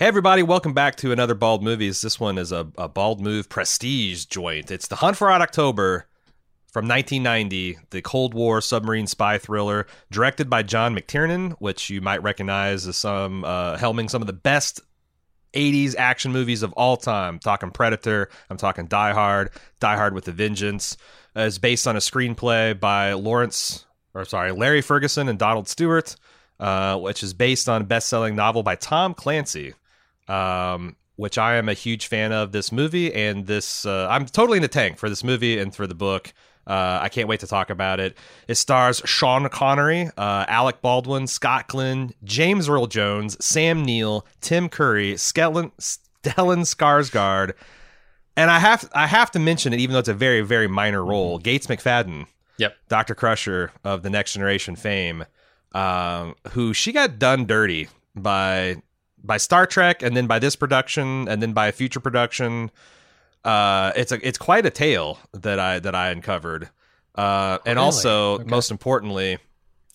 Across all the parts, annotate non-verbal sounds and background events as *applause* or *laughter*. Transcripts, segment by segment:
Hey, everybody, welcome back to another Bald Movies. This one is a, a Bald Move prestige joint. It's The Hunt for Red October from 1990, the Cold War submarine spy thriller, directed by John McTiernan, which you might recognize as some uh, helming some of the best 80s action movies of all time. I'm talking Predator, I'm talking Die Hard, Die Hard with a Vengeance. Uh, is based on a screenplay by Lawrence, or sorry, Larry Ferguson and Donald Stewart, uh, which is based on a best-selling novel by Tom Clancy. Um, which I am a huge fan of this movie and this. Uh, I'm totally in the tank for this movie and for the book. Uh, I can't wait to talk about it. It stars Sean Connery, uh, Alec Baldwin, Scott Glenn, James Earl Jones, Sam Neill, Tim Curry, Stellan, Stellan Skarsgård, and I have I have to mention it, even though it's a very very minor role. Gates McFadden, Yep. Doctor Crusher of the Next Generation fame, um, who she got done dirty by by Star Trek, and then by this production, and then by a future production uh, it's a it's quite a tale that I that I uncovered, uh, and Really? also Okay. most importantly,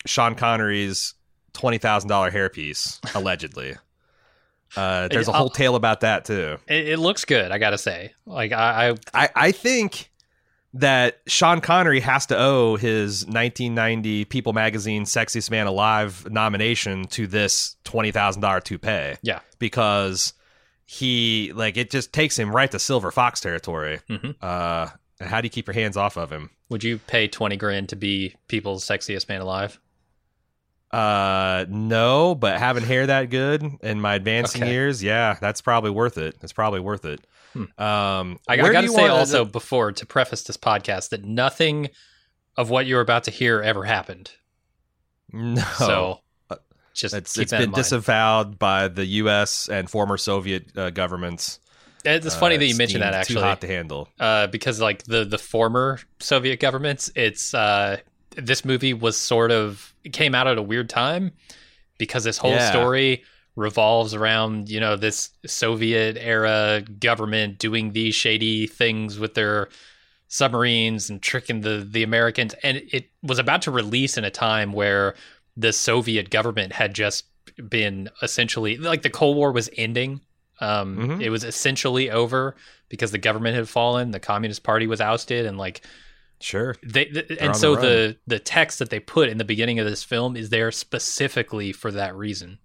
Sean Connery's twenty thousand dollar hairpiece *laughs* allegedly. Uh, there's a whole tale about that too. It, it looks good, I gotta say. Like I, I I I think that Sean Connery has to owe his 1990 People Magazine Sexiest Man Alive nomination to this twenty thousand dollar toupee. Yeah. because he like it just takes him right to Silver Fox territory. Mhm. Uh, and how do you keep your hands off of him? would you pay twenty grand to be people's sexiest man alive? Uh, no, but having hair that good in my advancing Okay. years, yeah, that's probably worth it. It's probably worth it. Hmm. Um, I, I gotta say want- also before to preface this podcast that nothing of what you're about to hear ever happened. no. So Uh, just It's it's been disavowed by the U.S. and former Soviet uh, governments. it's funny Uh, that you mentioned that too actually, hot to handle. uh, because like the the former Soviet governments, it's uh, this movie was sort of it came out at a weird time because this whole Yeah. story revolves around you know this Soviet era government doing these shady things with their submarines and tricking the the Americans, and it was about to release in a time where the Soviet government had just been essentially like the Cold War was ending. Um, Mhm. It was essentially over because the government had fallen, the Communist Party was ousted, and like Sure. they, th- and so run. the the text that they put in the beginning of this film is there specifically for that reason.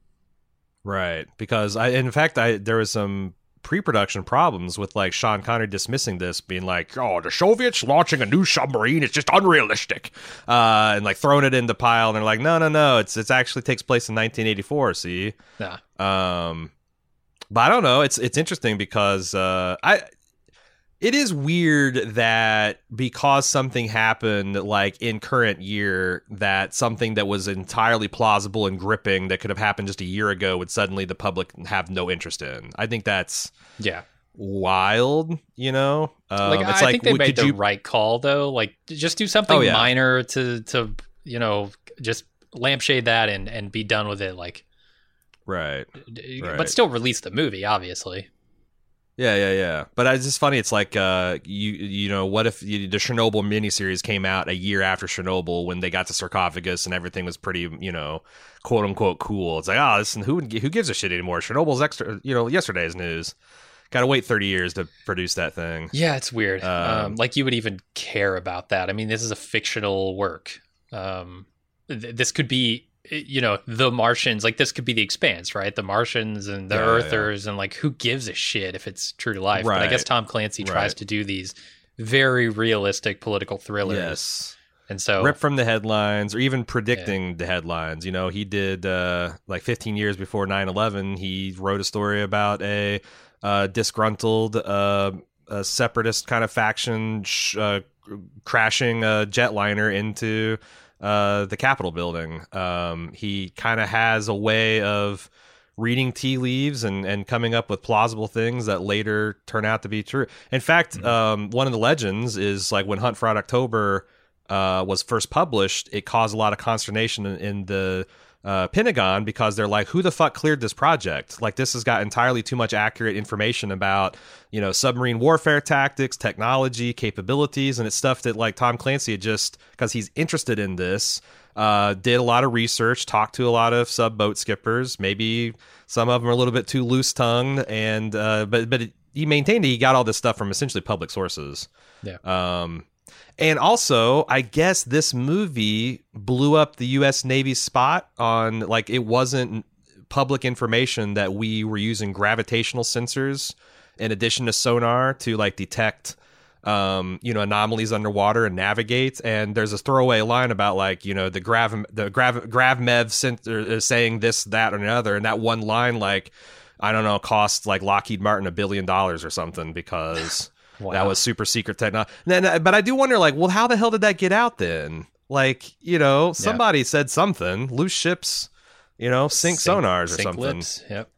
Right. Because I, in fact, I there was some pre-production problems with like Sean Connery dismissing this, being like, "Oh, the Soviets launching a new submarine is just unrealistic," uh, and like throwing it in the pile. And they're like, "No, no, no. It's it's actually takes place in 1984. See." Yeah. Um, but I don't know. It's it's interesting because uh, I. It is weird that because something happened like in current year, that something that was entirely plausible and gripping that could have happened just a year ago would suddenly the public have no interest in. I think that's Yeah, wild. You know, um, like it's I like think they would- made the you- right call though. Like just do something Oh, yeah. minor to to you know just lampshade that and and be done with it. Like, right. Right. but still release the movie, obviously. Yeah, yeah, yeah. But it's just funny. It's like uh, you you know, what if you, the Chernobyl miniseries came out a year after Chernobyl when they got to sarcophagus and everything was pretty, you know, quote unquote cool. It's like, ah, oh, listen, who who gives a shit anymore? Chernobyl's extra, you know, yesterday's news. Got to wait thirty years to produce that thing. Yeah, it's weird. Um, Um, like you would even care about that. I mean, this is a fictional work. Um, th- this could be, you know, the Martians. Like this could be the Expanse, right? The Martians and the Yeah, yeah, Earthers, and like who gives a shit if it's true to life? But I guess Tom Clancy tries Right. to do these very realistic political thrillers. Yes. and so Rip from the headlines or even predicting the headlines. You know, he did uh, like 15 years before 9 11, he wrote a story about a uh, disgruntled uh, a separatist kind of faction sh- uh, crashing a jetliner into uh, the Capitol building. Um, he kind of has a way of reading tea leaves and, and coming up with plausible things that later turn out to be true. In fact, um, one of the legends is like when Hunt for October uh, was first published, it caused a lot of consternation in, in the uh, Pentagon because they're like, who the fuck cleared this project? Like, this has got entirely too much accurate information about, you know, submarine warfare tactics, technology, capabilities, and it's stuff that like Tom Clancy had just because he's interested in this. Uh, did a lot of research, talked to a lot of sub boat skippers. Maybe some of them are a little bit too loose tongued, and uh, but but he maintained that he got all this stuff from essentially public sources. Yeah. Um, and also, I guess this movie blew up the U.S. Navy spot on like it wasn't public information that we were using gravitational sensors in addition to sonar to like detect um, you know anomalies underwater and navigate. And there's a throwaway line about like you know the grav the grav gravmev center is saying this that or another, and that one line like I don't know cost like Lockheed Martin a billion dollars or something because. Wow. That was super secret technology. Then, but I do wonder, like, well, how the hell did that get out then? Like, you know, somebody said something. Loose ships, you know, sink, sonars or sink something. Lips. Yep.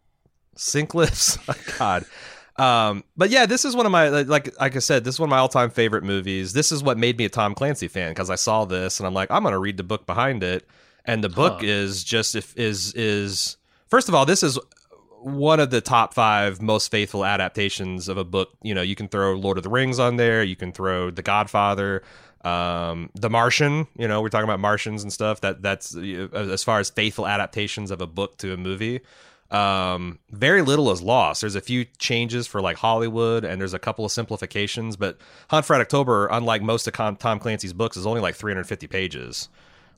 Sink lips. *laughs* God. Um, but yeah, this is one of my like like I said, this is one of my all time favorite movies. This is what made me a Tom Clancy fan because I saw this and I'm like, I'm gonna read the book behind it. And the book Huh. is just if is is first of all, this is one of the top five most faithful adaptations of a book. You know, you can throw Lord of the Rings on there, you can throw The Godfather, um, The Martian. You know, we're talking about Martians and stuff. That that's uh, as far as faithful adaptations of a book to a movie. Um, very little is lost. There's a few changes for like Hollywood, and there's a couple of simplifications. But Hunt for October, unlike most of Tom Clancy's books, is only like 350 pages.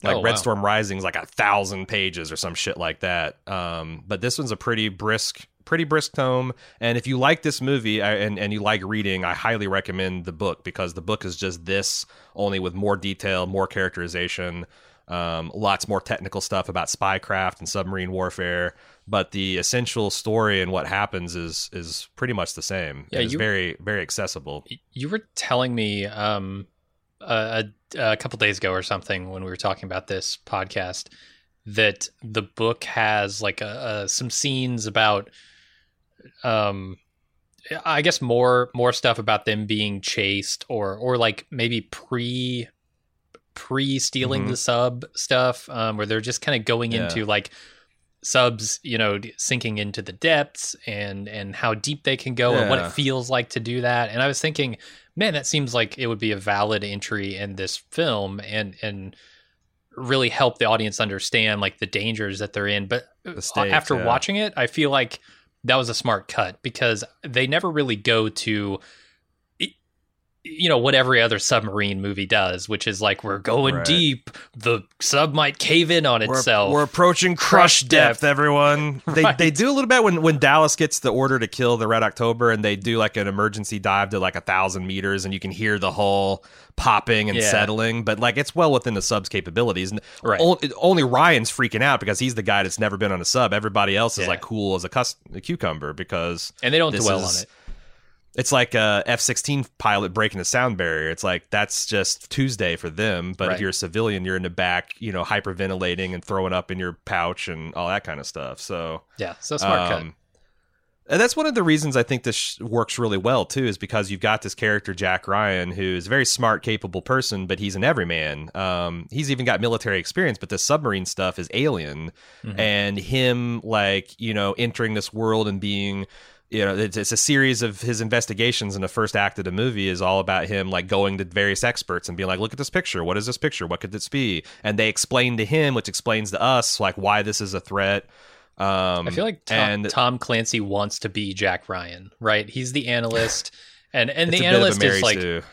Like Oh, Red wow. Storm Rising is like a thousand pages or some shit like that. Um, but this one's a pretty brisk, pretty brisk tome. And if you like this movie and and you like reading, I highly recommend the book because the book is just this, only with more detail, more characterization, um, lots more technical stuff about spycraft and submarine warfare. But the essential story and what happens is is pretty much the same. Yeah, it's very very accessible. You were telling me um, a, a, couple days ago or something when we were talking about this podcast that the book has like a, a, some scenes about, um, I guess more more stuff about them being chased or or like maybe pre pre stealing Mhm. the sub stuff um, where they're just kind of going Yeah. into like subs you know sinking into the depths and and how deep they can go and what it feels like to do that and i was thinking man that seems like it would be a valid entry in this film and and really help the audience understand like the dangers that they're in but uh, The stakes, after yeah. watching it i feel like that was a smart cut because they never really go to you know what every other submarine movie does which is like we're going Right. deep the sub might cave in on We're, itself we're approaching crush Crush depth, depth. everyone. *laughs* They Right. they do a little bit when when Dallas gets the order to kill the Red October, and they do like an emergency dive to like a thousand meters, and you can hear the hull popping and Yeah. settling. But like it's well within the sub's capabilities. And Right. o- only Ryan's freaking out because he's the guy that's never been on a sub. Everybody else is Yeah. like cool as a, cus- a cucumber because and they don't dwell is- on it it's like a F sixteen pilot breaking the sound barrier. It's like that's just Tuesday for them. But if you're a civilian, you're in the back, you know, hyperventilating and throwing up in your pouch and all that kind of stuff. So yeah so smart cut um, And that's one of the reasons I think this sh- works really well too, is because you've got this character Jack Ryan, who's a very smart, capable person, but he's an everyman. Um, he's even got military experience, but the submarine stuff is alien, Mhm. and him like you know entering this world and being. You know, it's, it's a series of his investigations in the first act of the movie is all about him like going to various experts and being like, "Look at this picture. What is this picture? What could this be?" And they explain to him, which explains to us like why this is a threat. Um, I feel like Tom, and Tom Clancy wants to be Jack Ryan, right? He's the analyst, *laughs* and and the a bit of a analyst is like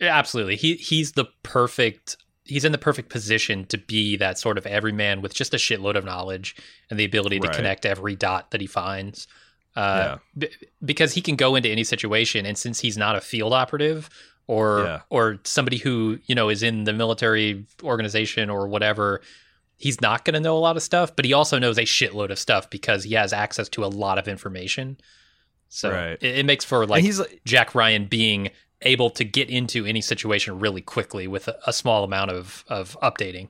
absolutely he he's the perfect he's in the perfect position to be that sort of everyman with just a shitload of knowledge and the ability to Right. connect every dot that he finds. Uh, b- because he can go into any situation, and since he's not a field operative or Yeah. or somebody who you know is in the military organization or whatever, he's not going to know a lot of stuff. But he also knows a shitload of stuff because he has access to a lot of information. So Right. it, it makes for And like he's like, Jack Ryan being able to get into any situation really quickly with a, a small amount of of updating.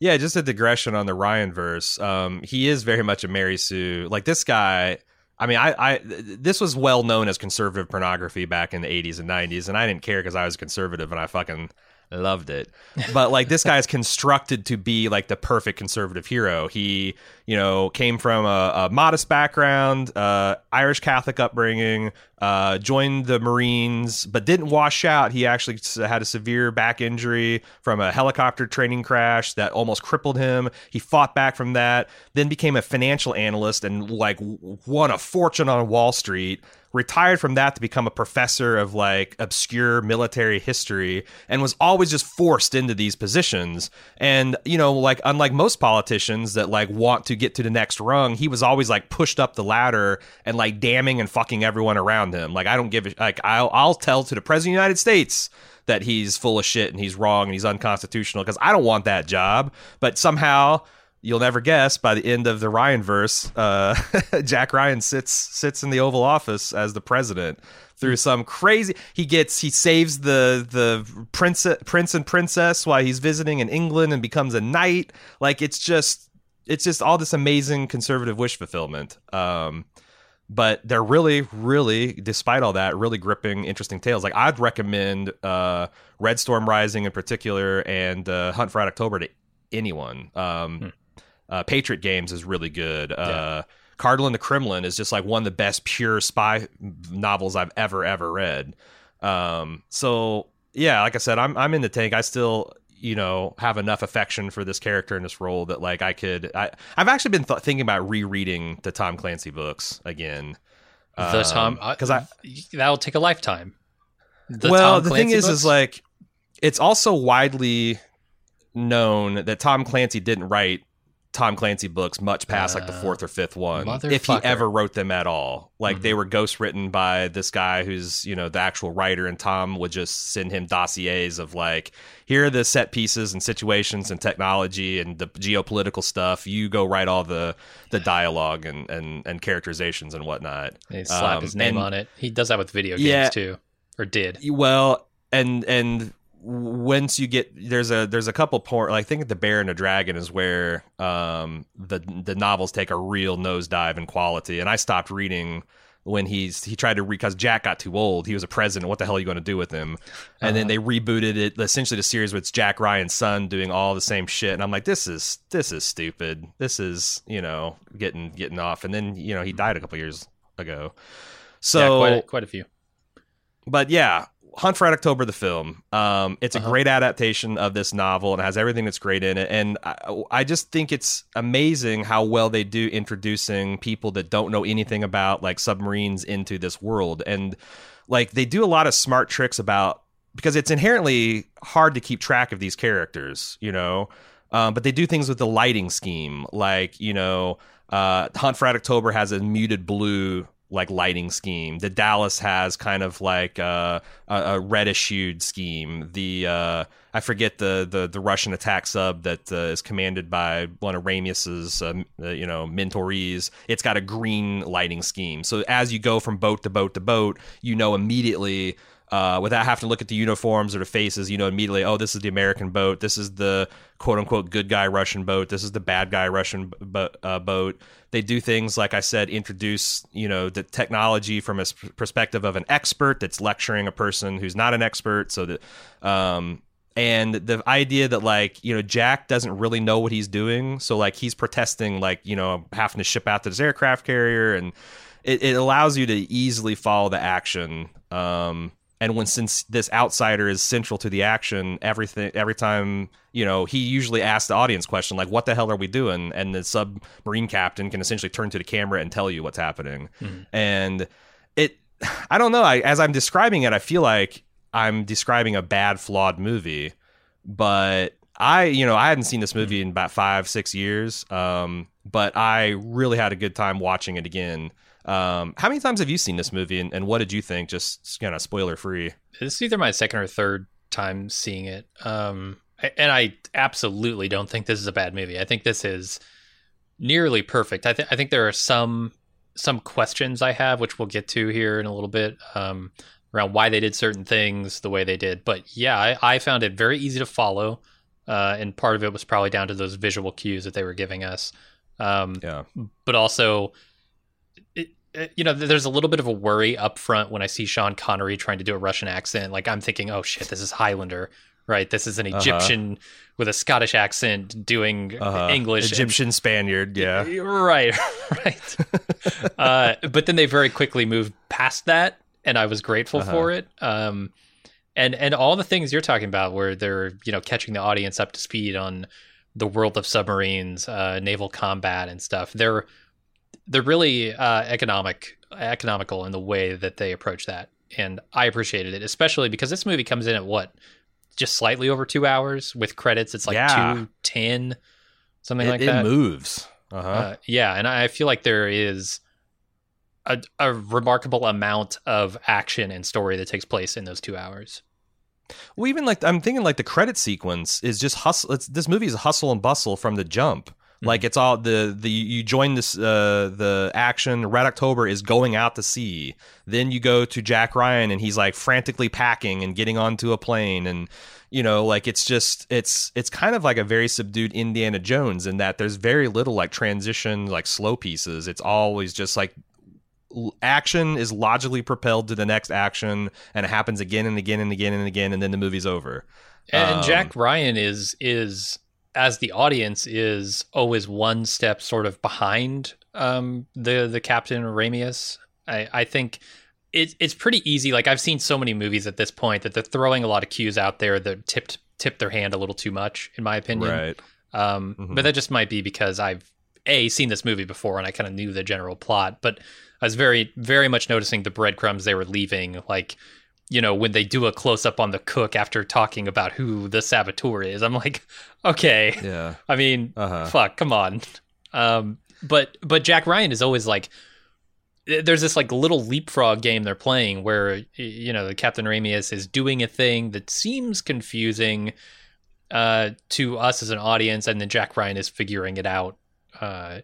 Yeah, just a digression on the Ryan verse. Um, he is very much a Mary Sue. Like this guy. I mean, I, I this was well known as conservative pornography back in the '80s and '90s, and I didn't care because I was conservative and I fucking loved it. But like this guy is constructed to be like the perfect conservative hero. He, you know, came from a, a modest background, uh, Irish Catholic upbringing, uh, joined the Marines, but didn't wash out. He actually had a severe back injury from a helicopter training crash that almost crippled him. He fought back from that, then became a financial analyst and like won a fortune on Wall Street retired from that to become a professor of like obscure military history and was always just forced into these positions. And you know like unlike most politicians that like want to get to the next rung he was always like pushed up the ladder and like damning and fucking everyone around him. Like i don't give a like i'll, I'll tell to the president of the united states that he's full of shit and he's wrong and he's unconstitutional because i don't want that job. But somehow you'll never guess by the end of the Ryan verse, uh, *laughs* Jack Ryan sits sits in the Oval Office as the president through some crazy. He gets he saves the the prince prince and princess while he's visiting in England and becomes a knight. Like it's just it's just all this amazing conservative wish fulfillment. Um, but they're really, really, despite all that, really gripping, interesting tales. Like I'd recommend uh, Red Storm Rising in particular and uh, Hunt for Red October to anyone. Um, hmm uh, Patriot Games is really good. Yeah. Uh, Cardinal in the Kremlin is just like one of the best pure spy novels I've ever ever read. Um, so yeah, like I said, I'm I'm in the tank. I still you know have enough affection for this character in this role that like I could. I I've actually been th- thinking about rereading the Tom Clancy books again. The Tom because um, I that'll take a lifetime. The well, the thing is, books? is like it's also widely known that Tom Clancy didn't write Tom Clancy books much past uh, like the uh, fourth or fifth one, if he ever wrote them at all. Like mm-hmm. they were ghost written by this guy who's you know the actual writer, and Tom would just send him dossiers of like, here are the set pieces and situations and technology and the geopolitical stuff. You go write all the the dialogue and and, and characterizations and whatnot. He slap um, his name and, on it. He does that with video games yeah, too, or did. Well, and and once you get there's a there's a couple point like I think the Bear and the Dragon is where um the the novels take a real nosedive in quality. And I stopped reading when he's he tried to because Jack got too old. He was a president. What the hell are you going to do with him? And uh-huh. then they rebooted it essentially the series with Jack Ryan's son doing all the same shit. And I'm like this is this is stupid. This is you know getting getting off. And then you know he died a couple years ago. So yeah, quite a, quite a few. But yeah Hunt for Red October, the film. Um, it's a uh-huh. great adaptation of this novel and has everything that's great in it. And I, I, just think it's amazing how well they do introducing people that don't know anything about like submarines into this world. And like they do a lot of smart tricks about because it's inherently hard to keep track of these characters, you know. Um, but they do things with the lighting scheme, like you know, uh, Hunt for Red October has a muted blue like lighting scheme. The Dallas has kind of like uh, a, a reddish hued scheme. The uh, I forget the, the the Russian attack sub that uh, is commanded by one of Ramius's um, uh, you know mentorees. It's got a green lighting scheme. So as you go from boat to boat to boat, you know immediately uh, without having to look at the uniforms or the faces, you know immediately, oh, this is the American boat. This is the quote unquote good guy Russian boat. This is the bad guy Russian uh, boat. They do things like I said, introduce you know the technology from a perspective of an expert that's lecturing a person who's not an expert. So that um, and the idea that like you know Jack doesn't really know what he's doing, so like he's protesting like you know having to ship out to this aircraft carrier and. It, it allows you to easily follow the action um, and when since this outsider is central to the action everything every time you know he usually asks the audience question like what the hell are we doing? And the submarine captain can essentially turn to the camera and tell you what's happening. Mm-hmm. and it *sighs* i don't know. I, as i'm describing it i feel like i'm describing a bad flawed movie. But i you know i hadn't seen this movie mm-hmm. in about five six years. Um, but i really had a good time watching it again um, how many times have you seen this movie, and, and what did you think? Just kind of spoiler free. This is either my second or third time seeing it, um, and I absolutely don't think this is a bad movie. I think this is nearly perfect. I, th- I think there are some some questions I have, which we'll get to here in a little bit, um, around why they did certain things the way they did. But yeah, I, I found it very easy to follow, uh, and part of it was probably down to those visual cues that they were giving us. Um, yeah, but also you know, there's a little bit of a worry up front when I see Sean Connery trying to do a Russian accent. Like I'm thinking, oh shit, this is Highlander, right? This is an Egyptian with a Scottish accent doing Uh-huh. English. Egyptian Spaniard, yeah. *laughs* Right, *laughs* right. *laughs* uh, but then they very quickly moved past that, and I was grateful Uh-huh. for it. Um, and and all the things you're talking about, where they're you know catching the audience up to speed on the world of submarines, uh, naval combat, and stuff. They're they're really uh, economic, economical in the way that they approach that, and I appreciated it, especially because this movie comes in at what just slightly over two hours with credits. It's like Yeah. two ten, something It, like it that. moves. Uh-huh. Uh, yeah, and I feel like there is a, a remarkable amount of action and story that takes place in those two hours. Well, even like I'm thinking, like the credit sequence is just hustle. It's, this movie is hustle and bustle from the jump. Like it's all the the you join this uh the action. Red October is going out to sea. Then you go to Jack Ryan and he's like frantically packing and getting onto a plane and you know like it's just it's it's kind of like a very subdued Indiana Jones in that there's very little like transition like slow pieces. It's always just like action is logically propelled to the next action and it happens again and again and again and again and then the movie's over. And Um, Jack Ryan is is as the audience is always one step sort of behind um, the the Captain Ramius. I, I think it, it's pretty easy. Like I've seen so many movies at this point that they're throwing a lot of cues out there that tipped tip their hand a little too much, in my opinion. Right. Um, Mhm. But that just might be because I've a seen this movie before and I kind of knew the general plot. But I was very very much noticing the breadcrumbs they were leaving, like you know when they do a close up on the cook after talking about who the saboteur is. I'm like, okay. Yeah. *laughs* I mean, Uh-huh. fuck, come on. Um, but but Jack Ryan is always like. There's this like little leapfrog game they're playing where you know the Captain Ramius is doing a thing that seems confusing, uh, to us as an audience, and then Jack Ryan is figuring it out. Uh,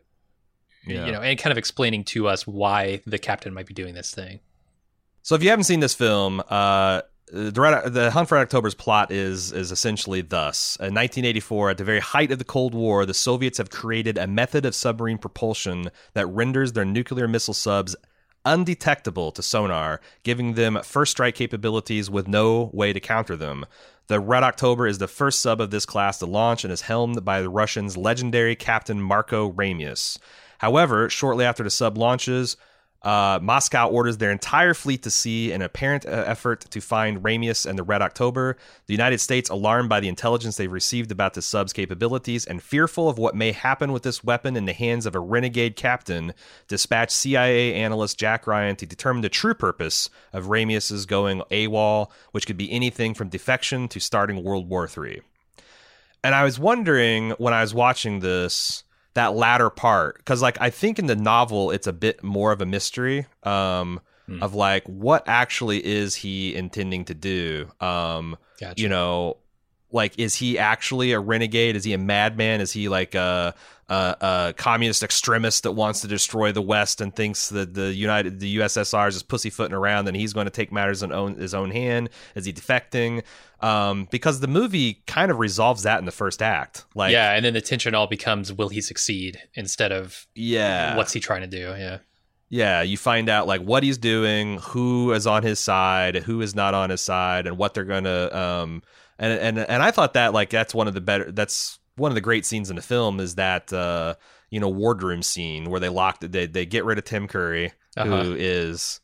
Yeah. you know, and kind of explaining to us why the captain might be doing this thing. So if you haven't seen this film, uh, the, the Hunt for October's plot is is essentially thus: in 1984, at the very height of the Cold War, the Soviets have created a method of submarine propulsion that renders their nuclear missile subs undetectable to sonar, giving them first strike capabilities with no way to counter them. The Red October is the first sub of this class to launch and is helmed by the Russians' legendary Captain Marco Ramius. However, shortly after the sub launches, uh, Moscow orders their entire fleet to sea in an apparent uh, effort to find Ramius and the Red October. The United States, alarmed by the intelligence they've received about the sub's capabilities and fearful of what may happen with this weapon in the hands of a renegade captain, dispatch CIA analyst Jack Ryan to determine the true purpose of Ramius's going AWOL, which could be anything from defection to starting World War III. And I was wondering when I was watching this that latter part because like i think in the novel it's a bit more of a mystery um Hmm. of like what actually is he intending to do um Gotcha. you know like is he actually a renegade is he a madman is he like a, a, a communist extremist that wants to destroy the west and thinks that the united the ussr is just pussyfooting around and he's going to take matters in own, his own hand is he defecting um because the movie kind of resolves that in the first act like yeah, and then the tension all becomes will he succeed instead of yeah what's he trying to do? Yeah. Yeah, you find out like what he's doing, who is on his side, who is not on his side, and what they're gonna. Um, and and and I thought that like that's one of the better. That's one of the great scenes in the film is that uh, you know wardroom scene where they lock they they get rid of Tim Curry, Uh-huh. who is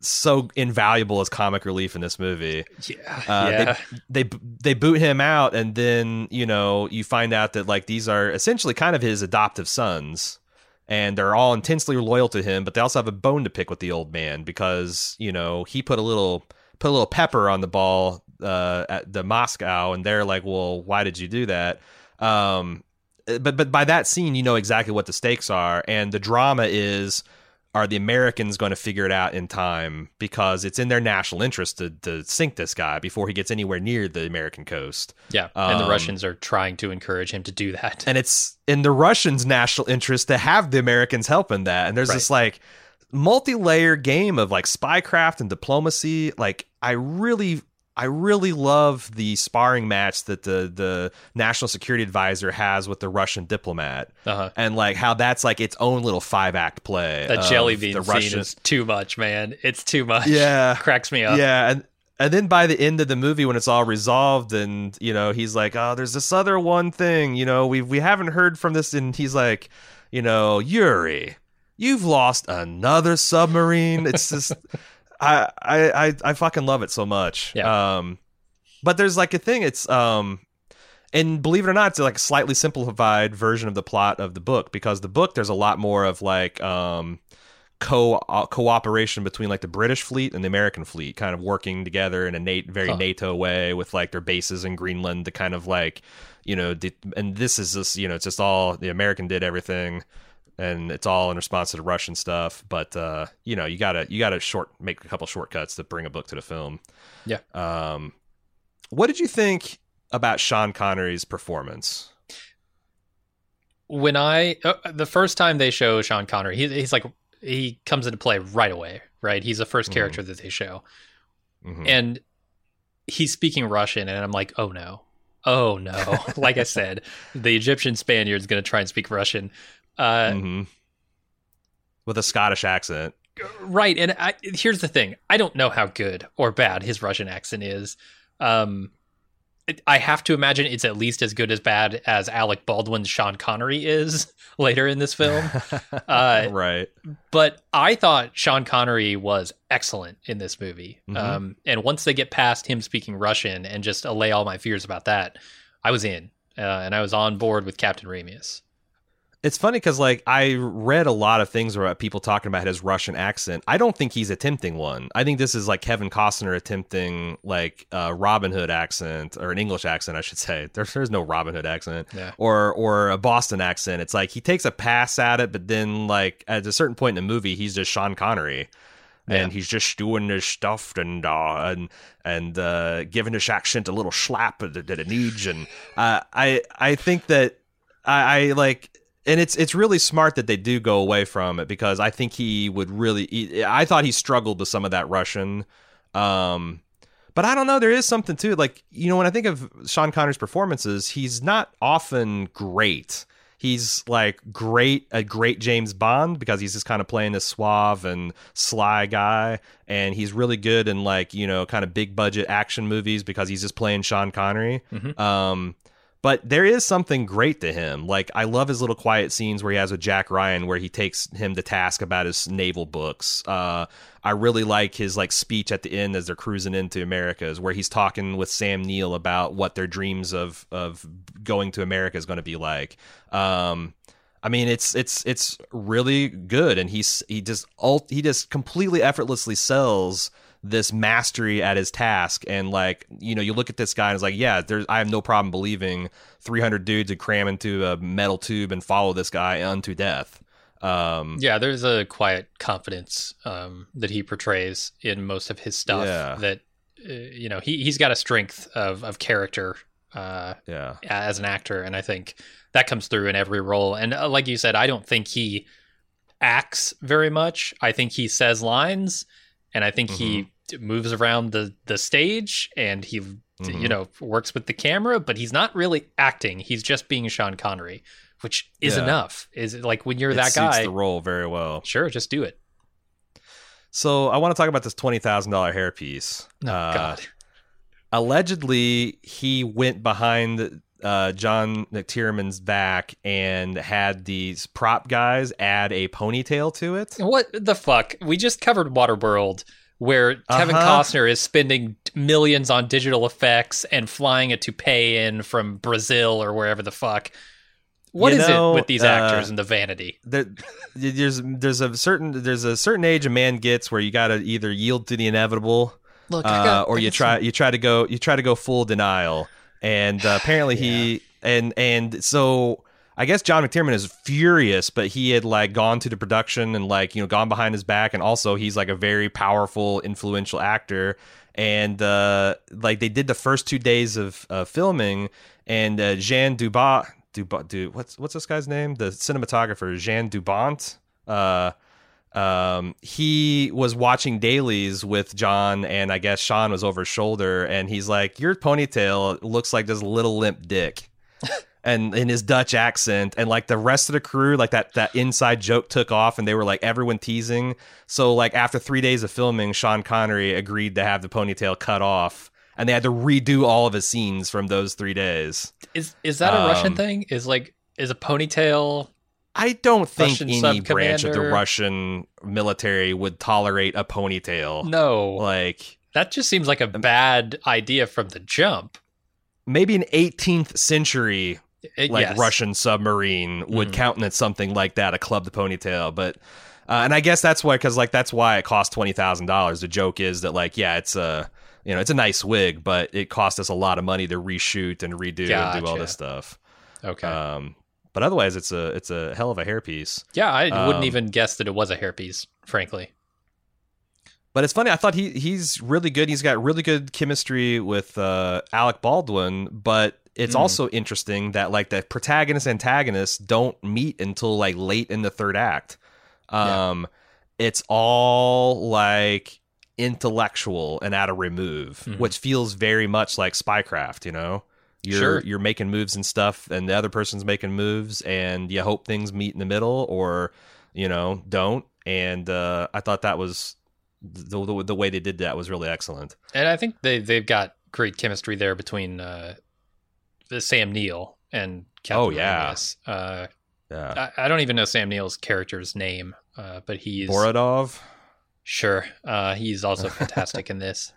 so invaluable as comic relief in this movie. Yeah. Uh, yeah. They they boot him out, and then you know you find out that like these are essentially kind of his adoptive sons, and they're all intensely loyal to him, but they also have a bone to pick with the old man because you know he put a little put a little pepper on the ball uh, at the Moscow, and they're like, well, why did you do that? Um, but but by that scene, you know exactly what the stakes are, and the drama is are the Americans going to figure it out in time because it's in their national interest to, to sink this guy before he gets anywhere near the American coast. yeah. And the um, Russians are trying to encourage him to do that. And it's in the Russians' national interest to have the Americans help in that. And there's this like multi-layer game of like spycraft and diplomacy. Like I really I really love the sparring match that the the national security advisor has with the Russian diplomat. Uh-huh. And like how that's like its own little five act play. The jelly the bean scene Russian- is too much, man. It's too much. Yeah. *laughs* Cracks me up. Yeah, and and then by the end of the movie when it's all resolved and you know he's like oh there's this other one thing you know we we haven't heard from this and he's like you know yuri you've lost another submarine it's just I, I i i fucking love it so much Yeah. um but there's like a thing it's um and believe it or not it's like a slightly simplified version of the plot of the book because the book there's a lot more of like um co uh, cooperation between like the British fleet and the American fleet, kind of working together in a nat- very Huh. NATO way with like their bases in Greenland to kind of like, you know, and this is just you know it's just all the American did everything, and it's all in response to the Russian stuff. But uh, you know, you gotta you gotta short make a couple shortcuts to bring a book to the film. Yeah. Um, what did you think about Sean Connery's performance? when I uh, the first time they show Sean Connery, he, he's like he comes into play right away, right? He's the 1st Mhm. character that they show, Mhm. and he's speaking Russian, and I'm like, oh no, oh no. *laughs* like I said, the Egyptian Spaniard's going to try and speak Russian, uh, Mhm. With a Scottish accent. right? And I, here's the thing: I don't know how good or bad his Russian accent is. Um, I have to imagine it's at least as good as bad as Alec Baldwin's Sean Connery is *laughs* later in this film. *laughs* Uh, right. but I thought Sean Connery was excellent in this movie. Mhm. Um, and once they get past him speaking Russian and just allay all my fears about that, I was in, uh, and I was on board with Captain Ramius. It's funny because like I read a lot of things about people talking about his Russian accent. I don't think he's attempting one. I think this is like Kevin Costner attempting like a Robin Hood accent or an English accent, I should say. *laughs* There's there's no Robin Hood accent Yeah. or or a Boston accent. It's like he takes a pass at it, but then like at a certain point in the movie, he's just Sean Connery. And he's just doing his stuff and uh, and and uh, giving his accent a little slap that, that it needs, and uh, I I think that I, I like and it's it's really smart that they do go away from it because I think he would really he- I thought he struggled with some of that Russian um but I don't know there is something to it. Like you know when I think of Sean Connery's performances he's not often great. He's like great a great James Bond because he's just kind of playing this suave and sly guy. And he's really good in like you know kind of big budget action movies because he's just playing Sean Connery. Mhm. um but there is something great to him. Like I love his little quiet scenes where he has with Jack Ryan, where he takes him to task about his naval books. Uh, I really like his like speech at the end as they're cruising into Americas, where he's talking with Sam Neill about what their dreams of of going to America is going to be like. Um, I mean, it's it's it's really good, and he's he just ult, he just completely effortlessly sells this mastery at his task and like you know you look at this guy and it's like yeah there's i have no problem believing 300 dudes would cram into a metal tube and follow this guy unto death um Yeah, there's a quiet confidence um, that he portrays in most of his stuff. Yeah. That uh, you know he he's got a strength of of character uh, yeah as an actor, and I think that comes through in every role. And uh, like you said, I don't think he acts very much. I think he says lines, and I think he moves around the the stage, and he you Mhm. know works with the camera, but he's not really acting. He's just being Sean Connery, which is Yeah. enough. Is it like when you're it that guy? the role very well Sure, just do it. so i want to talk about this $20000 hairpiece Oh, Uh, God. allegedly he went behind uh, John McTiernan's back and had these prop guys add a ponytail to it. What the fuck? We just covered Waterworld, where Kevin Uh-huh. Costner is spending millions on digital effects and flying a toupee in from Brazil or wherever the fuck. What You is know, it with these uh, actors and the vanity? There, there's there's a certain there's a certain age a man gets where you got to either yield to the inevitable Look, uh, or you try you try to go you try to go full denial and uh, apparently he and and so I guess John McTiernan is furious but he had like gone to the production and like you know gone behind his back and also he's like a very powerful influential actor and uh like they did the first two days of uh, filming and uh, Jean Dubat Dubat du, what's what's this guy's name the cinematographer Jan de Bont uh um, he was watching dailies with John, and I guess Sean was over his shoulder, and he's like, "Your ponytail looks like this little limp dick." *laughs* and in his Dutch accent, and like the rest of the crew, like that that inside joke took off, and they were like everyone teasing. So like after three days of filming, Sean Connery agreed to have the ponytail cut off, and they had to redo all of his scenes from those three days. Is is that a Russian Um, thing? Is like is a ponytail? I don't think Russian any branch of the? Russian military would tolerate a ponytail. No, Like that just seems like a bad idea from the jump. maybe an 18th century like yes. Russian submarine would Mhm. countenance something like that, a club the ponytail. But uh, and I guess that's why, because like that's why it cost twenty thousand dollars. The joke is that like yeah, it's a you know it's a nice wig, but it cost us a lot of money to reshoot and redo and do all this stuff. Okay. Um, but otherwise, it's a it's a hell of a hairpiece. yeah, I wouldn't um, even guess that it was a hairpiece. Frankly. But it's funny. I thought he he's really good. He's got really good chemistry with uh, Alec Baldwin. But it's Mm. also interesting that like the protagonist antagonists don't meet until like late in the third act. Yeah. Um, it's all like intellectual and at a remove, Mhm. which feels very much like spycraft. You know, you're Sure. you're making moves and stuff, and the other person's making moves, and you hope things meet in the middle, or you know don't. And uh, I thought that was the, the the way they did that was really excellent. And I think they they've got great chemistry there between uh, the Sam Neill and Captain Oh, yeah. Uh, Yeah, I, I don't even know Sam Neill's character's name, uh, but he's Borodov. sure uh, he's also *laughs* fantastic in this.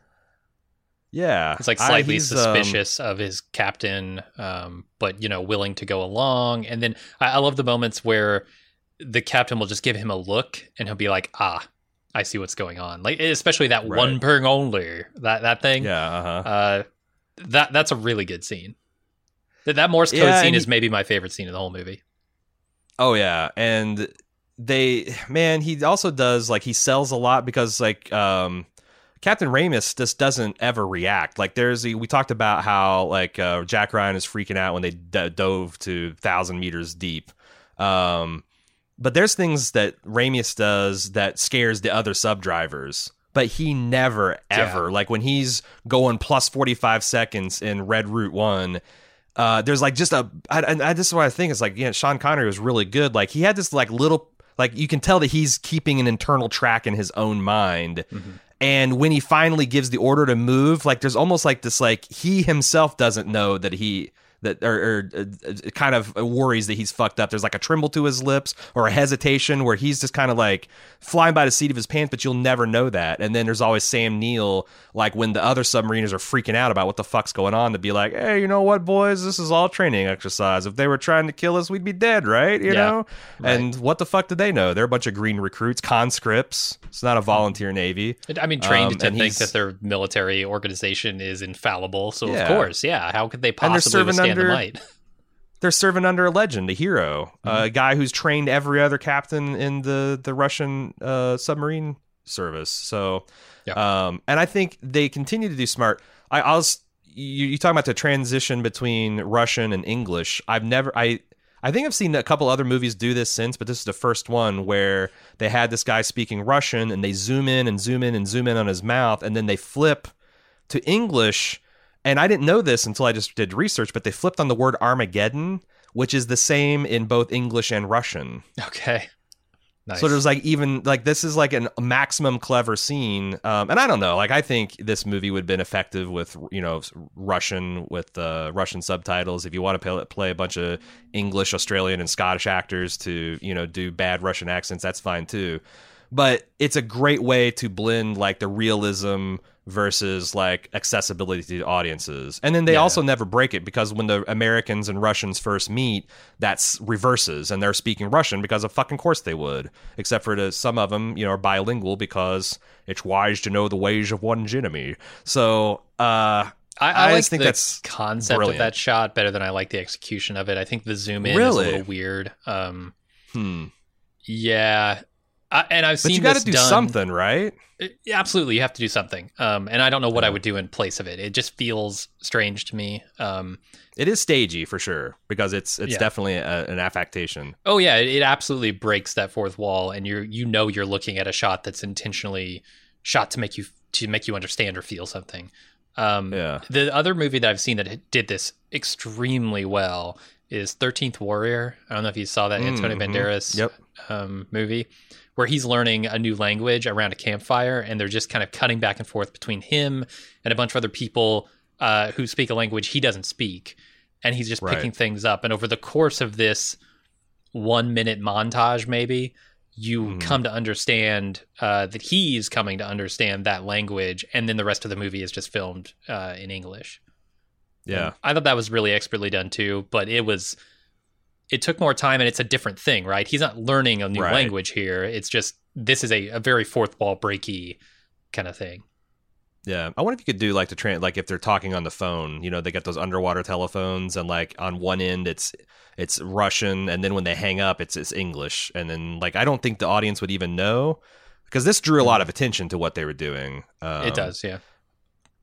Yeah, It's like I- slightly um, suspicious of his captain, um, but you know, willing to go along. And then I, I love the moments where the captain will just give him a look, and he'll be like, "Ah, I see what's going on." Like especially that Right. one ping only that that thing. yeah, uh-huh. Uh, that that's a really good scene. That that Morse code Yeah, scene is he- maybe my favorite scene of the whole movie. Oh yeah, and they man, he also does like he sells a lot because like um Captain Ramius just doesn't ever react. Like there's the, we talked about how like uh, Jack Ryan is freaking out when they d- dove to thousand meters deep. Um, but there's things that Ramius does that scares the other sub drivers. But he never ever like when he's going plus forty five seconds in Red Route One. Uh, there's like just a, I, and I, this is what I think is like, yeah, Sean Connery was really good. Like he had this like little, like you can tell that he's keeping an internal track in his own mind. And when he finally gives the order to move, like there's almost like this, like he himself doesn't know that he that or, or uh, kind of worries that he's fucked up. There's like a tremble to his lips or a hesitation where he's just kind of like flying by the seat of his pants, but you'll never know that. And then there's always Sam Neill, like when the other submariners are freaking out about what the fuck's going on, to be like, hey, you know what, boys, this is all training exercise. If they were trying to kill us, we'd be dead, right? You Yeah, know. right. And what the fuck did they know? They're a bunch of green recruits, conscripts. It's not a volunteer navy. I mean, trained Um, to think that their military organization is infallible. So Yeah. of course, yeah. How could they possibly under- the *laughs* they're serving under a legend, a hero, Mm-hmm. a guy who's trained every other captain in the the Russian uh, submarine service. So, Yeah. um, and I think they continue to do smart. I, I was you, you talking about the transition between Russian and English. I've never I. I think I've seen a couple other movies do this since, but this is the first one where they had this guy speaking Russian and they zoom in and zoom in and zoom in on his mouth and then they flip to English. And I didn't know this until I just did research, but they flipped on the word Armageddon, which is the same in both English and Russian. Okay. Nice. So there's like even like this is like a maximum clever scene, um, and I don't know. Like I think this movie would have been effective with you know Russian with uh, Russian subtitles. If you want to play, play a bunch of English, Australian, and Scottish actors to you know do bad Russian accents, that's fine too. But it's a great way to blend like the realism versus like accessibility to audiences. And then they Yeah. also never break it because when the Americans and Russians first meet, that's reverses and they're speaking Russian because of fucking course they would. Except for the, some of them, you know, are bilingual because it's wise to know the ways of one's enemy. So, uh, I, I, I like think the that's concept brilliant. of that shot better than I like the execution of it. I think the zoom in is a little weird. Um, hmm. yeah, I, and I've seen. But you got to do done- something, right? Yeah, Absolutely, you have to do something. Um, and I don't know what I would do in place of it. It just feels strange to me. Um, It is stagey for sure because it's it's Yeah. definitely a, an affectation. oh yeah, it, it absolutely breaks that fourth wall, and you you know you're looking at a shot that's intentionally shot to make you to make you understand or feel something. Um, Yeah. The other movie that I've seen that did this extremely well is Thirteenth Warrior. I don't know if you saw that Antonio Mhm. Banderas Yep. um, movie, where he's learning a new language around a campfire, and they're just kind of cutting back and forth between him and a bunch of other people uh, who speak a language he doesn't speak, and he's just Right. picking things up. And over the course of this one minute montage, maybe you Mhm. come to understand uh, that he's coming to understand that language, and then the rest of the movie is just filmed uh, in English. Yeah. And I thought that was really expertly done too, but it was it took more time and it's a different thing, right? He's not learning a new Right. language here. It's just this is a, a very fourth wall breaky kind of thing. Yeah, I wonder if you could do like the train, like if they're talking on the phone. You know, they got those underwater telephones, and like on one end it's it's Russian, and then when they hang up, it's it's English, and then like I don't think the audience would even know because this drew a lot of attention to what they were doing. Um, it does, yeah.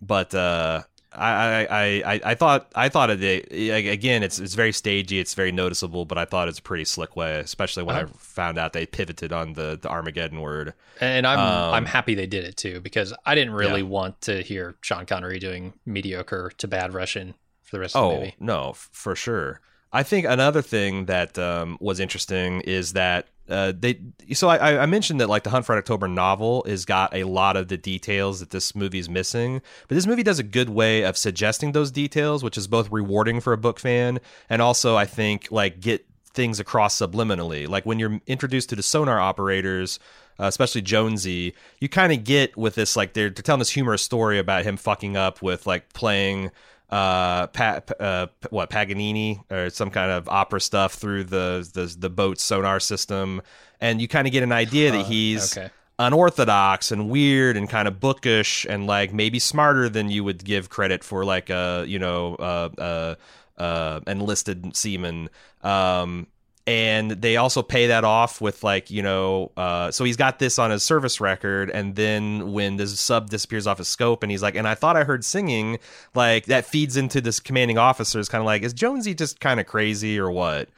but uh, I, I I I thought I thought it again. It's it's very stagey. It's very noticeable, but I thought it's a pretty slick way, especially when Uh-huh. I found out they pivoted on the the Armageddon word. And I'm Um, I'm happy they did it too because I didn't really want to hear Sean Connery doing mediocre to bad Russian for the rest of the Oh movie. no, f- for sure. I think another thing that um, was interesting is that uh, they. So I, I mentioned that like the Hunt for October novel has got a lot of the details that this movie is missing, but this movie does a good way of suggesting those details, which is both rewarding for a book fan and also I think like get things across subliminally. Like when you're introduced to the sonar operators. Uh, especially Jonesy, you kind of get with this like they're, they're telling this humorous story about him fucking up with like playing uh, pa- uh what Paganini or some kind of opera stuff through the the, the boat's sonar system, and you kind of get an idea that Uh, he's okay. unorthodox and weird and kind of bookish and like maybe smarter than you would give credit for like a you know uh uh uh enlisted seaman um and they also pay that off with like you know uh so he's got this on his service record and then when this sub disappears off his scope and he's like and i thought i heard singing like that feeds into this commanding officer is kind of like is jonesy just kind of crazy or what?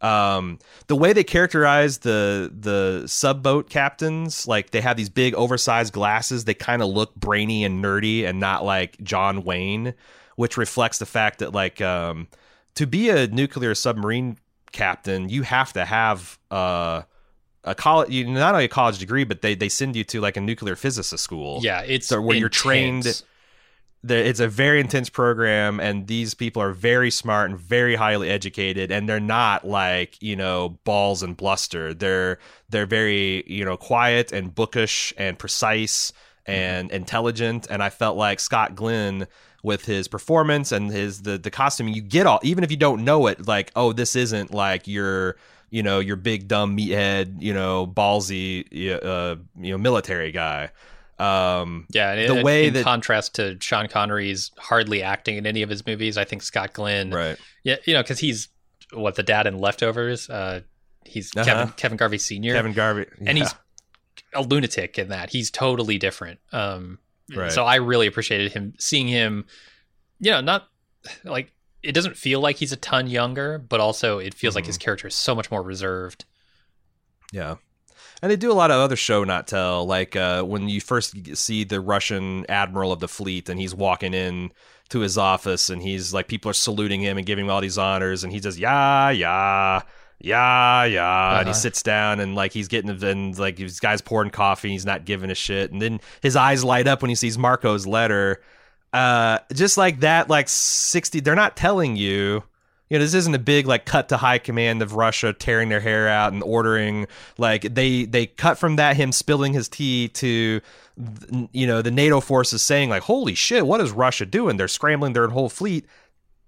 Um the way they characterize the the subboat captains like they have these big oversized glasses they kind of look brainy and nerdy and not like john wayne which reflects the fact that like um to be a nuclear submarine captain you have to have uh a college you not only a college degree but they they send you to like a nuclear physicist school. Yeah, it's So where you're trained- it's a very intense program and these people are very smart and very highly educated and they're not like you know balls and bluster. They're they're very you know quiet and bookish and precise and intelligent and i felt like scott glenn with his performance and his the the costume you get all even if you don't know it like oh this isn't like your you know your big dumb meathead you know ballsy uh you know military guy um Yeah, the in- way in that- contrast to Sean Connery's hardly acting in any of his movies, I think Scott Glenn, right yeah, you know, because he's what the dad in Leftovers. Uh, he's Uh-huh. Kevin Kevin Garvey Senior, Kevin Garvey, and he's a lunatic in that. He's totally different. Um, Right. so I really appreciated him seeing him. You know, not like it doesn't feel like he's a ton younger, but also it feels like Mhm. his character is so much more reserved. yeah. And they do a lot of other show not tell, like uh, when you first see the Russian admiral of the fleet, and he's walking in to his office, and he's like, people are saluting him and giving him all these honors, and he says, "Yeah, yeah, yeah, yeah," and he Uh-huh. sits down, and like he's getting, and like this guy's pouring coffee, he's not giving a shit, and then his eyes light up when he sees Marco's letter. Uh, just like that, like sixty, they're not telling you. You know this isn't a big like cut to high command of russia tearing their hair out and ordering like they they cut from that him spilling his tea to you know the nato forces saying like holy shit what is russia doing? They're scrambling their whole fleet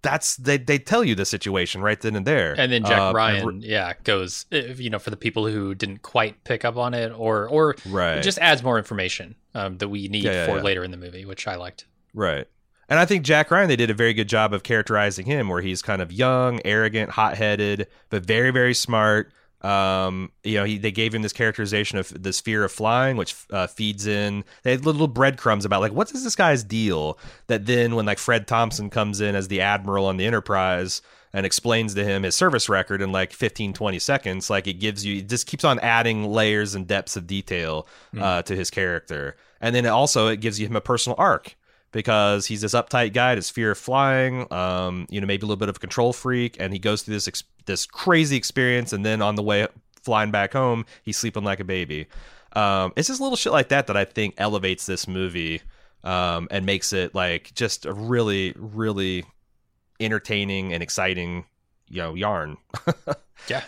that's they they tell you the situation right then and there And then Jack Uh, Ryan, yeah, goes you know for the people who didn't quite pick up on it, or or right just adds more information um, that we need Yeah, yeah, for yeah. later in the movie, which I liked. Right. And I think Jack Ryan, they did a very good job of characterizing him, where he's kind of young, arrogant, hot headed, but very, very smart. Um, you know, he, they gave him this characterization of this fear of flying, which uh, feeds in. They had little breadcrumbs about like what is this guy's deal. That then when like Fred Thompson comes in as the admiral on the Enterprise and explains to him his service record in like 15, 20 seconds, like it gives you, it just keeps on adding layers and depths of detail uh, to his character, and then it also it gives you him a personal arc because he's this uptight guy, his fear of flying, um, you know, maybe a little bit of a control freak, and he goes through this ex- this crazy experience, and then on the way flying back home, he's sleeping like a baby. Um, it's just little shit like that that I think elevates this movie um, and makes it like just a really, really entertaining and exciting, you know, yarn. *laughs* yeah.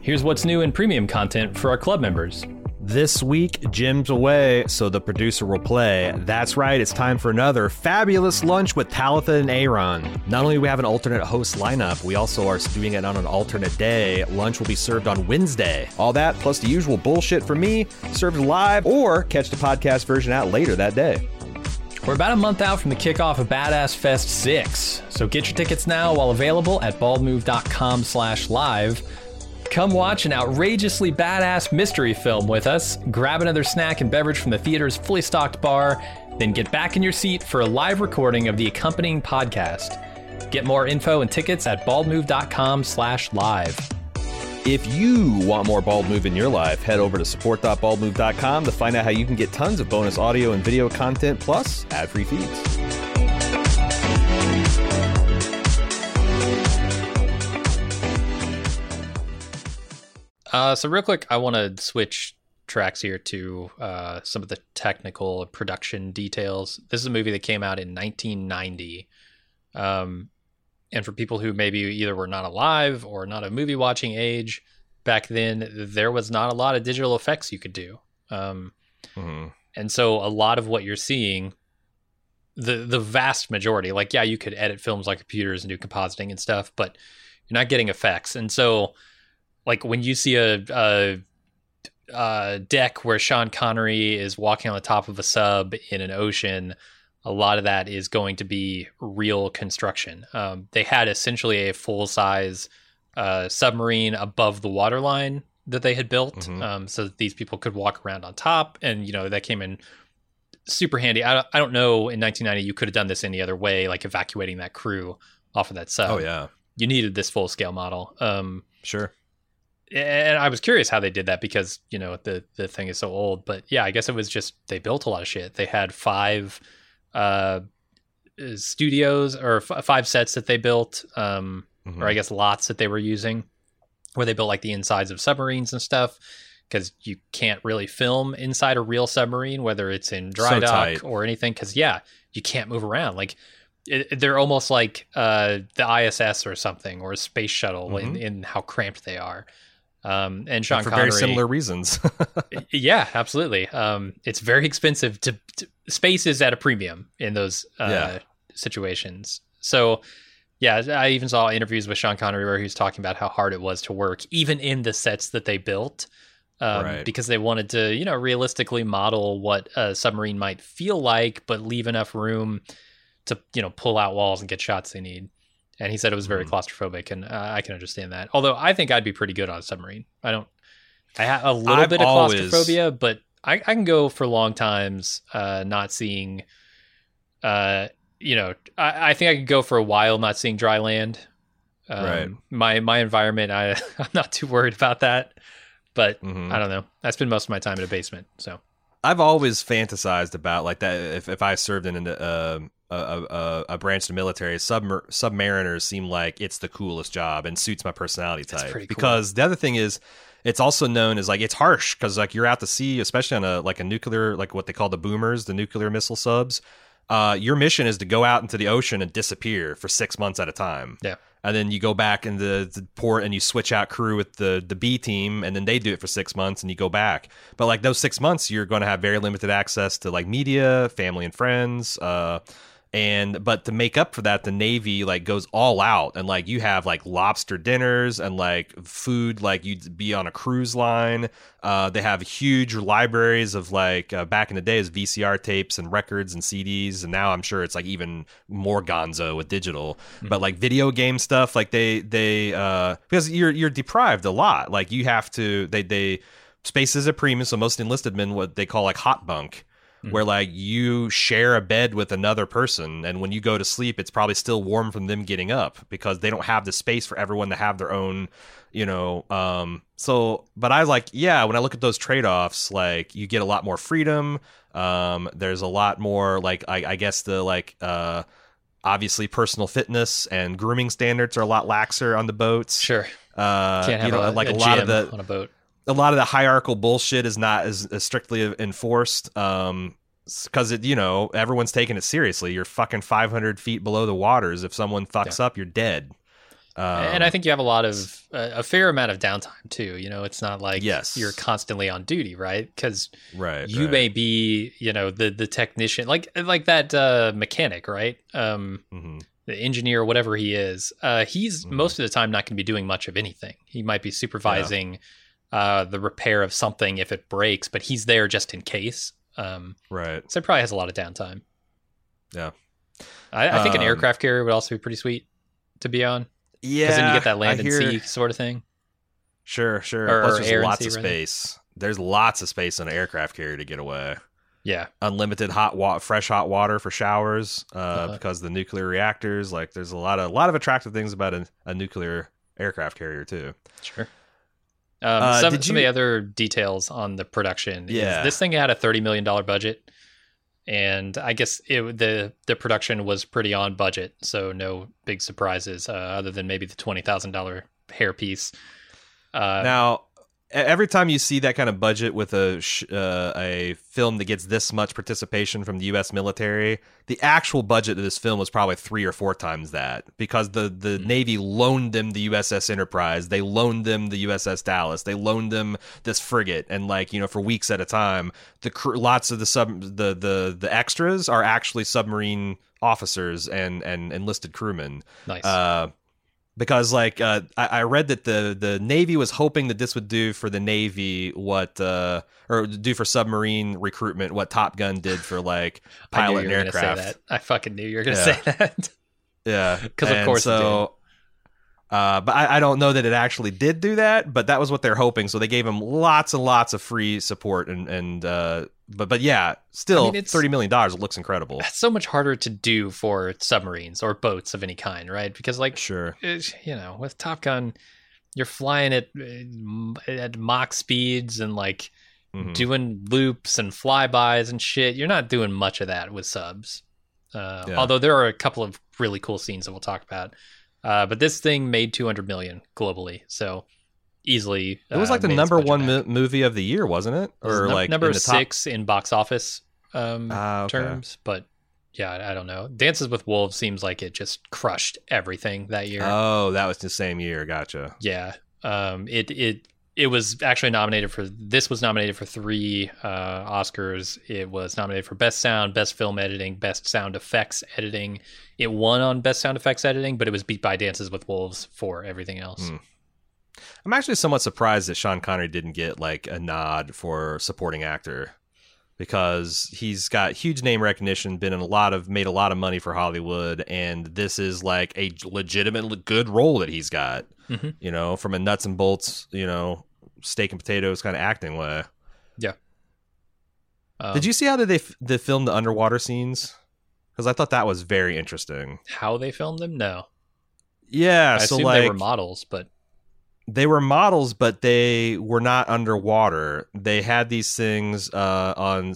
Here's what's new in premium content for our club members. This week, Jim's away, so the producer will play. That's right, it's time for another fabulous lunch with Talitha and Aaron. Not only do we have an alternate host lineup, we also are doing it on an alternate day. Lunch will be served on Wednesday. All that, plus the usual bullshit from me, served live, or catch the podcast version out later that day. We're about a month out from the kickoff of Badass Fest 6, so get your tickets now while available at baldmove.com slash live. Come watch an outrageously badass mystery film with us, grab another snack and beverage from the theater's fully stocked bar, then get back in your seat for a live recording of the accompanying podcast. Get more info and tickets at baldmove.com slash live. If you want more Bald Move in your life, head over to support.baldmove.com to find out how you can get tons of bonus audio and video content plus ad-free feeds. Uh, so real quick, I want to switch tracks here to uh, some of the technical production details. This is a movie that came out in 1990. Um, and for people who maybe either were not alive or not a movie watching age back then, there was not a lot of digital effects you could do. Um, mm-hmm. And so a lot of what you're seeing, the the vast majority, like yeah, you could edit films like computers and do compositing and stuff, but you're not getting effects. And so like when you see a, a, a deck where Sean Connery is walking on the top of a sub in an ocean, a lot of that is going to be real construction. Um, they had essentially a full size uh, submarine above the waterline that they had built, mm-hmm. um, so that these people could walk around on top, and you know that came in super handy. I don't, I don't know in 1990 you could have done this any other way, like evacuating that crew off of that sub. Oh yeah, you needed this full scale model. Um, sure and I was curious how they did that because you know the the thing is so old. But yeah, I guess it was just they built a lot of shit. They had five uh, studios or f- five sets that they built, um, mm-hmm. or I guess lots that they were using, where they built like the insides of submarines and stuff. Because you can't really film inside a real submarine, whether it's in dry so dock tight. or anything. Because yeah, you can't move around. Like it, they're almost like uh, the ISS or something, or a space shuttle mm-hmm. in, in how cramped they are. Um, and Sean Connery. for Connery, very similar reasons. *laughs* yeah, absolutely. Um, it's very expensive to, to, space is at a premium in those uh, yeah. situations. So, yeah, I even saw interviews with Sean Connery where he was talking about how hard it was to work, even in the sets that they built, um, right. because they wanted to, you know, realistically model what a submarine might feel like, but leave enough room to, you know, pull out walls and get shots they need and he said it was very mm. claustrophobic, and uh, I can understand that. Although I think I'd be pretty good on a submarine. I don't. I have a little I've bit of always... claustrophobia, but I, I, can go for long times uh, not seeing. Uh, you know, I, I, think I could go for a while not seeing dry land. Um, right. My my environment, I *laughs* I'm not too worried about that, but mm-hmm. I don't know. I spend most of my time in a basement, so. I've always fantasized about like that. If if I served in a uh, a, a, a branch of the military, submer- submariners seem like it's the coolest job and suits my personality type. Cool. Because the other thing is, it's also known as like it's harsh because like you're out to sea, especially on a like a nuclear like what they call the boomers, the nuclear missile subs. Uh, your mission is to go out into the ocean and disappear for six months at a time. Yeah. And then you go back in the, the port and you switch out crew with the the B team, and then they do it for six months, and you go back. But like those six months, you're going to have very limited access to like media, family and friends. Uh, and but to make up for that the navy like goes all out and like you have like lobster dinners and like food like you'd be on a cruise line. Uh, they have huge libraries of like uh, back in the days vcr tapes and records and cds and now i'm sure it's like even more gonzo with digital. Mm-hmm. but like video game stuff like they they uh because you're you're deprived a lot. Like you have to they they space is a premium so most enlisted men what they call like hot bunk Mhm. where like you share a bed with another person and when you go to sleep it's probably still warm from them getting up because they don't have the space for everyone to have their own you know um so but i was like yeah when i look at those trade-offs like you get a lot more freedom um there's a lot more like i, I guess the like uh obviously personal fitness and grooming standards are a lot laxer on the boats Sure. uh you know a, like a a, lot of the on a boat. A lot of the hierarchical bullshit is not as, as strictly enforced um because it you know everyone's taking it seriously you're fucking 500 feet below the waters if someone fucks up you're dead um, and I think you have a lot of uh, a fair amount of downtime too. You know, it's not like Yes. you're constantly on duty, right? Because right you right. may be, you know, the the technician, like like that uh, mechanic, right? Um, Mhm. the engineer, whatever he is. Uh, he's Mhm. most of the time not going to be doing much of anything. He might be supervising uh, the repair of something if it breaks, but he's there just in case. Um, right so it probably has a lot of downtime. Yeah. I, I think an Um, aircraft carrier would also be pretty sweet to be on yeah because then you get that I land and hear- sea sort of thing. sure sure Or- plus or there's lots sea, of rather. space there's lots of space on an aircraft carrier to get away Yeah, unlimited hot wa- fresh hot water for showers uh, Uh-huh. because the nuclear reactors like there's a lot of a lot of attractive things about a, a nuclear aircraft carrier too sure. Um, Uh, some, did some of the other details on the production. Yeah. this thing had a thirty million dollar budget, and I guess it, the the production was pretty on budget, so no big surprises uh, other than maybe the twenty thousand dollar hairpiece. Uh, now every time you see that kind of budget with a sh- uh, a film that gets this much participation from the U.S. military, the actual budget of this film was probably three or four times that because the the Hmm. Navy loaned them the USS Enterprise, they loaned them the USS Dallas, they loaned them this frigate, and like you know for weeks at a time, the cr- lots of the sub the the the extras are actually submarine officers and and enlisted crewmen nice. uh, because like uh, I, I read that the the Navy was hoping that this would do for the Navy what uh, or do for submarine recruitment what Top Gun did for like I pilot gonna say aircraft. that. I fucking knew you were going to Yeah. say that. yeah, *laughs* because of course so. Uh, but I, I don't know that it actually did do that, but that was what they're hoping. So they gave him lots and lots of free support, and and uh, but but yeah, still I mean, it's- thirty million dollars it looks incredible. That's so much harder to do for submarines or boats of any kind, right? Because like Sure, it's- you know, with Top Gun, you're flying at uh, at Mach speeds and like Mhm. doing loops and flybys and shit. You're not doing much of that with subs. Uh, Yeah. Although there are a couple of really cool scenes that we'll talk about. Uh, but this thing made 200 million globally, so easily. it was uh, like the number one mo- movie of the year, wasn't it? It was Or like number in the top- six in box office um, Ah, okay. terms, but yeah, I, I don't know. Dances with Wolves seems like it just crushed everything that year. Oh, that was the same year. Gotcha. yeah, um, it it it was actually nominated for. This was nominated for three uh, Oscars. It was nominated for best sound, best film editing, best sound effects editing. It won on best sound effects editing, but it was beat by Dances with Wolves for everything else. Hmm. I'm actually somewhat surprised that Sean Connery didn't get like a nod for supporting actor because he's got huge name recognition, been in a lot of made a lot of money for Hollywood, and this is like a legitimate good role that he's got. Mhm. You know, from a nuts and bolts, you know, steak and potatoes kind of acting way. Um, Did you see how they f- they filmed the underwater scenes? Because I thought that was very interesting. how they filmed them? No, Yeah, I so like they were models, but they were models, but they were not underwater. They had these things uh, on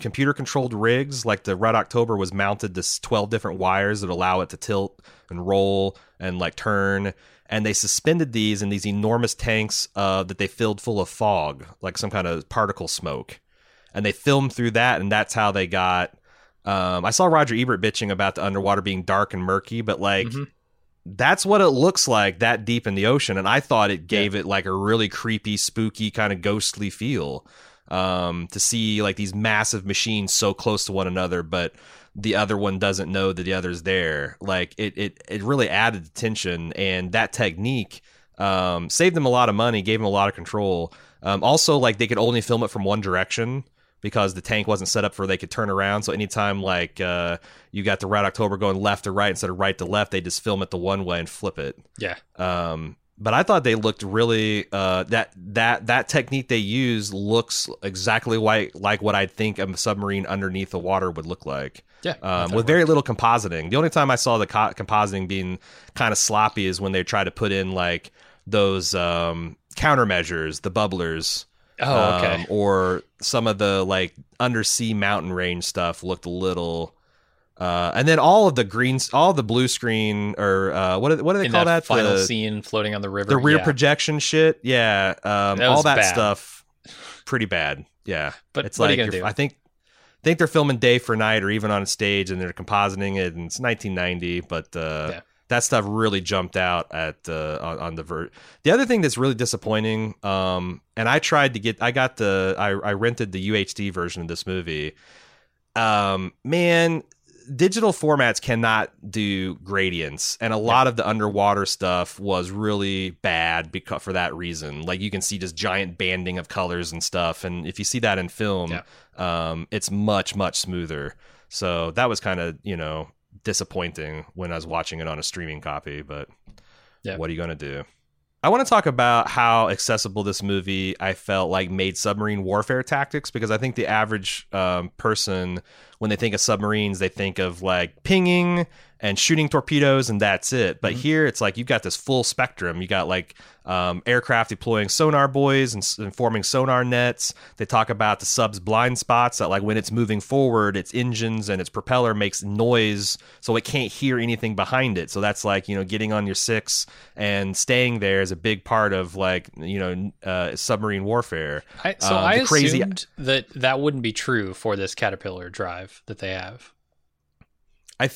computer controlled rigs. Like the Red October was mounted to s- 12 different wires that allow it to tilt and roll and like turn. And they suspended these in these enormous tanks uh, that they filled full of fog, like some kind of particle smoke. And they filmed through that, and that's how they got. Um, I saw Roger Ebert bitching about the underwater being dark and murky, but like Mhm. that's what it looks like that deep in the ocean and i thought it gave it like a really creepy spooky kind of ghostly feel um, to see like these massive machines so close to one another but the other one doesn't know that the other's there like it it, it really added tension and that technique um, saved them a lot of money gave them a lot of control um, also like they could only film it from one direction because the tank wasn't set up for they could turn around. So anytime like uh, you got the Red October going left to right instead of right to left, they just film it the one way and flip it. yeah, Um, but I thought they looked really uh, that that that technique they use looks exactly like like what I think a submarine underneath the water would look like. Yeah, um, with very little compositing. The only time I saw the co- compositing being kind of sloppy is when they try to put in like those um, countermeasures, the bubblers. Oh, okay. Um, or some of the like undersea mountain range stuff looked a little. Uh, and then all of the greens, all the blue screen, or uh, what do, what do they In call that, that? final The- scene floating on the river. the rear yeah. projection shit yeah um, That all that bad. stuff pretty bad yeah But it's like you you're- do? i think think they're filming day for night or even on a stage and they're compositing it and it's 1990 but uh, Yeah. that stuff really jumped out at uh, on, on the vert the other thing that's really disappointing um, and i tried to get i got the I, I rented the uhd version of this movie um, man digital formats cannot do gradients and a lot of the underwater stuff was really bad because for that reason like you can see just giant banding of colors and stuff and if you see that in film Yeah. um, it's much much smoother so that was kind of you know disappointing when i was watching it on a streaming copy but Yeah. what are you going to do I want to talk about how accessible this movie I felt like made submarine warfare tactics because I think the average um, person, when they think of submarines, they think of like pinging and shooting torpedoes and that's it. But Mhm. here it's like you've got this full spectrum. You got like um, aircraft deploying sonar buoys and, and forming sonar nets. They talk about the sub's blind spots that like when it's moving forward, its engines and its propeller makes noise so it can't hear anything behind it. So that's like, you know, getting on your six and staying there is a big part of like, you know, uh, submarine warfare. I, so Um, I crazy- assumed that that wouldn't be true for this Caterpillar drive that they have. I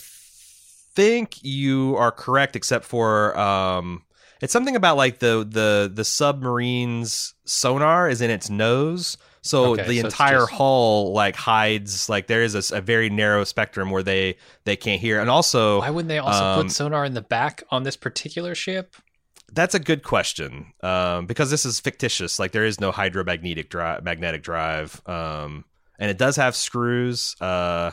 think you are correct, except for um, it's something about like the the the submarine's sonar is in its nose, so Okay, the so entire just- hull like hides like there is a very narrow spectrum where they they can't hear, and also Why wouldn't they also um, put sonar in the back on this particular ship? That's a good question um, because this is fictitious. Like there is no hydromagnetic drive, magnetic drive, um, and it does have screws. Uh,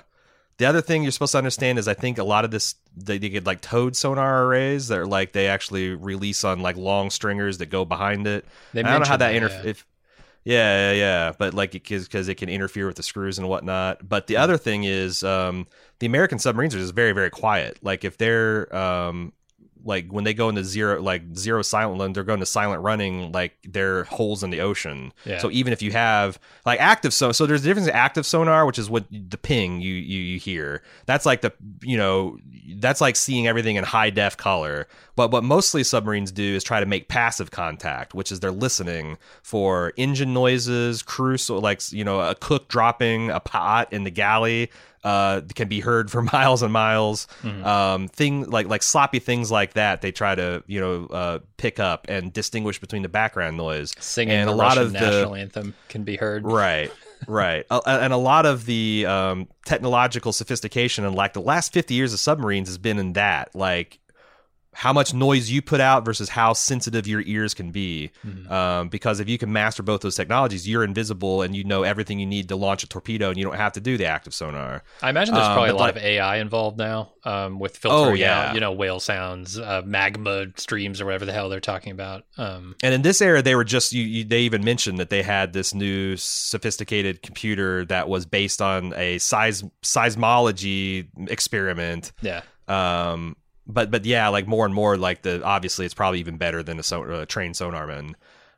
the other thing you're supposed to understand is I think a lot of this they, they get like towed sonar arrays that are like they actually release on like long stringers that go behind it. They I don't know how that mentioned interf- if yeah, yeah, yeah, but like because it can interfere with the screws and whatnot. But the other thing is, um, the American submarines are just very, very quiet. Like if they're um, like when they go into zero, like zero silent, they're going to silent running. Like they're holes in the ocean. Yeah. So even if you have like active so so there's a difference in active sonar, which is what the ping you you you hear. That's like the you know that's like seeing everything in high def color. But what mostly submarines do is try to make passive contact, which is they're listening for engine noises, crew so like you know a cook dropping a pot in the galley. Uh, can be heard for *laughs* miles and miles. Mhm. Um, thing like like sloppy things like that. They try to you know uh, pick up and distinguish between the background noise. Singing and the a lot Russian of the- national anthem can be heard. Right, right. *laughs* Uh, and a lot of the um, technological sophistication and like the last 50 years of submarines has been in that. Like how much noise you put out versus how sensitive your ears can be. Mhm. Um, because if you can master both those technologies, you're invisible and you know everything you need to launch a torpedo and you don't have to do the active sonar. I imagine there's Um, probably a lot like- of AI involved now um, with filtering yeah. out, you know, whale sounds, uh, magma streams, or whatever the hell they're talking about. Um, And in this era, they were just you, you. They even mentioned that they had this new sophisticated computer that was based on a seis, seismology experiment yeah, um but but yeah like more and more like the obviously it's probably even better than a, so, a trained sonarman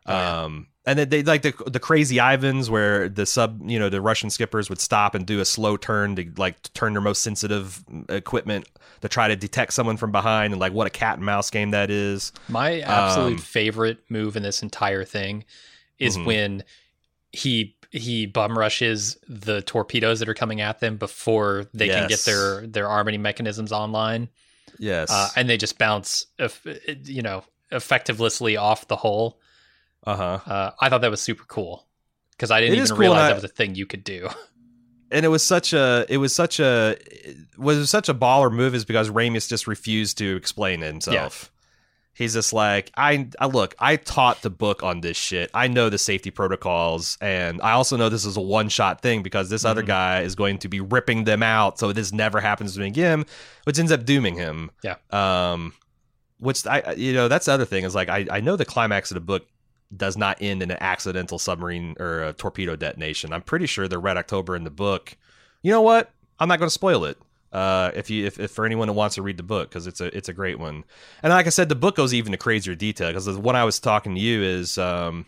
Oh, yeah. um and then they like the the crazy ivans where the sub you know the russian skippers would stop and do a slow turn to like turn their most sensitive equipment to try to detect someone from behind and like what a cat and mouse game that is my absolute Um, favorite move in this entire thing is Mhm. when he he bum rushes the torpedoes that are coming at them before they can get their their arming mechanisms online, yes uh, and they just bounce, you know, effectively off the hole. uh-huh Uh, I thought that was super cool because I didn't even cool, realize I- that was a thing you could do. *laughs* and it was such a it was such a was such a baller move is because Ramius just refused to explain himself. He's just like I, I look. I taught the book on this shit. I know the safety protocols, and I also know this is a one shot thing because this other Mhm. guy is going to be ripping them out. So this never happens to him again, which ends up dooming him. Yeah. Um, which I you know that's the other thing is like I I know the climax of the book does not end in an accidental submarine or a torpedo detonation. I'm pretty sure the Red October in the book. You know what? I'm not going to spoil it. Uh, if you if, if for anyone who wants to read the book because it's a it's a great one, and like I said, the book goes even to crazier detail because the one I was talking to you is um,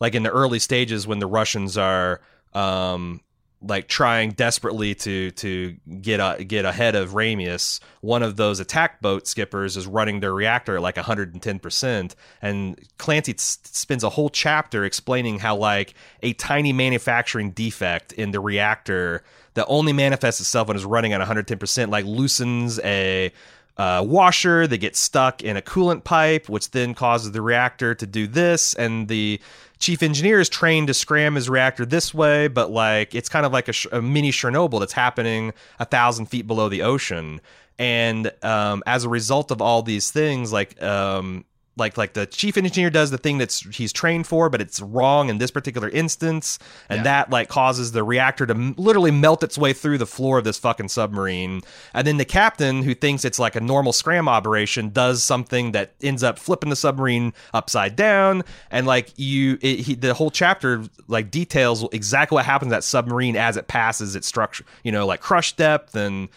like in the early stages when the Russians are um, like trying desperately to to get a, get ahead of Ramius, one of those attack boat skippers is running their reactor at like 110%. And Clancy spends a whole chapter explaining how like a tiny manufacturing defect in the reactor that only manifests itself when it's running at 110%, like loosens a uh, washer that gets stuck in a coolant pipe, which then causes the reactor to do this, and the chief engineer is trained to scram his reactor this way, but like it's kind of like a, a mini Chernobyl that's happening a thousand feet below the ocean. And um, as a result of all these things, like um, like like the chief engineer does the thing that's he's trained for but it's wrong in this particular instance. And yeah. that like causes the reactor to m- literally melt its way through the floor of this fucking submarine. And then the captain who thinks it's like a normal scram operation does something that ends up flipping the submarine upside down. And like you it, he, the whole chapter like details exactly what happens to that submarine as it passes its structure you know like crush depth. And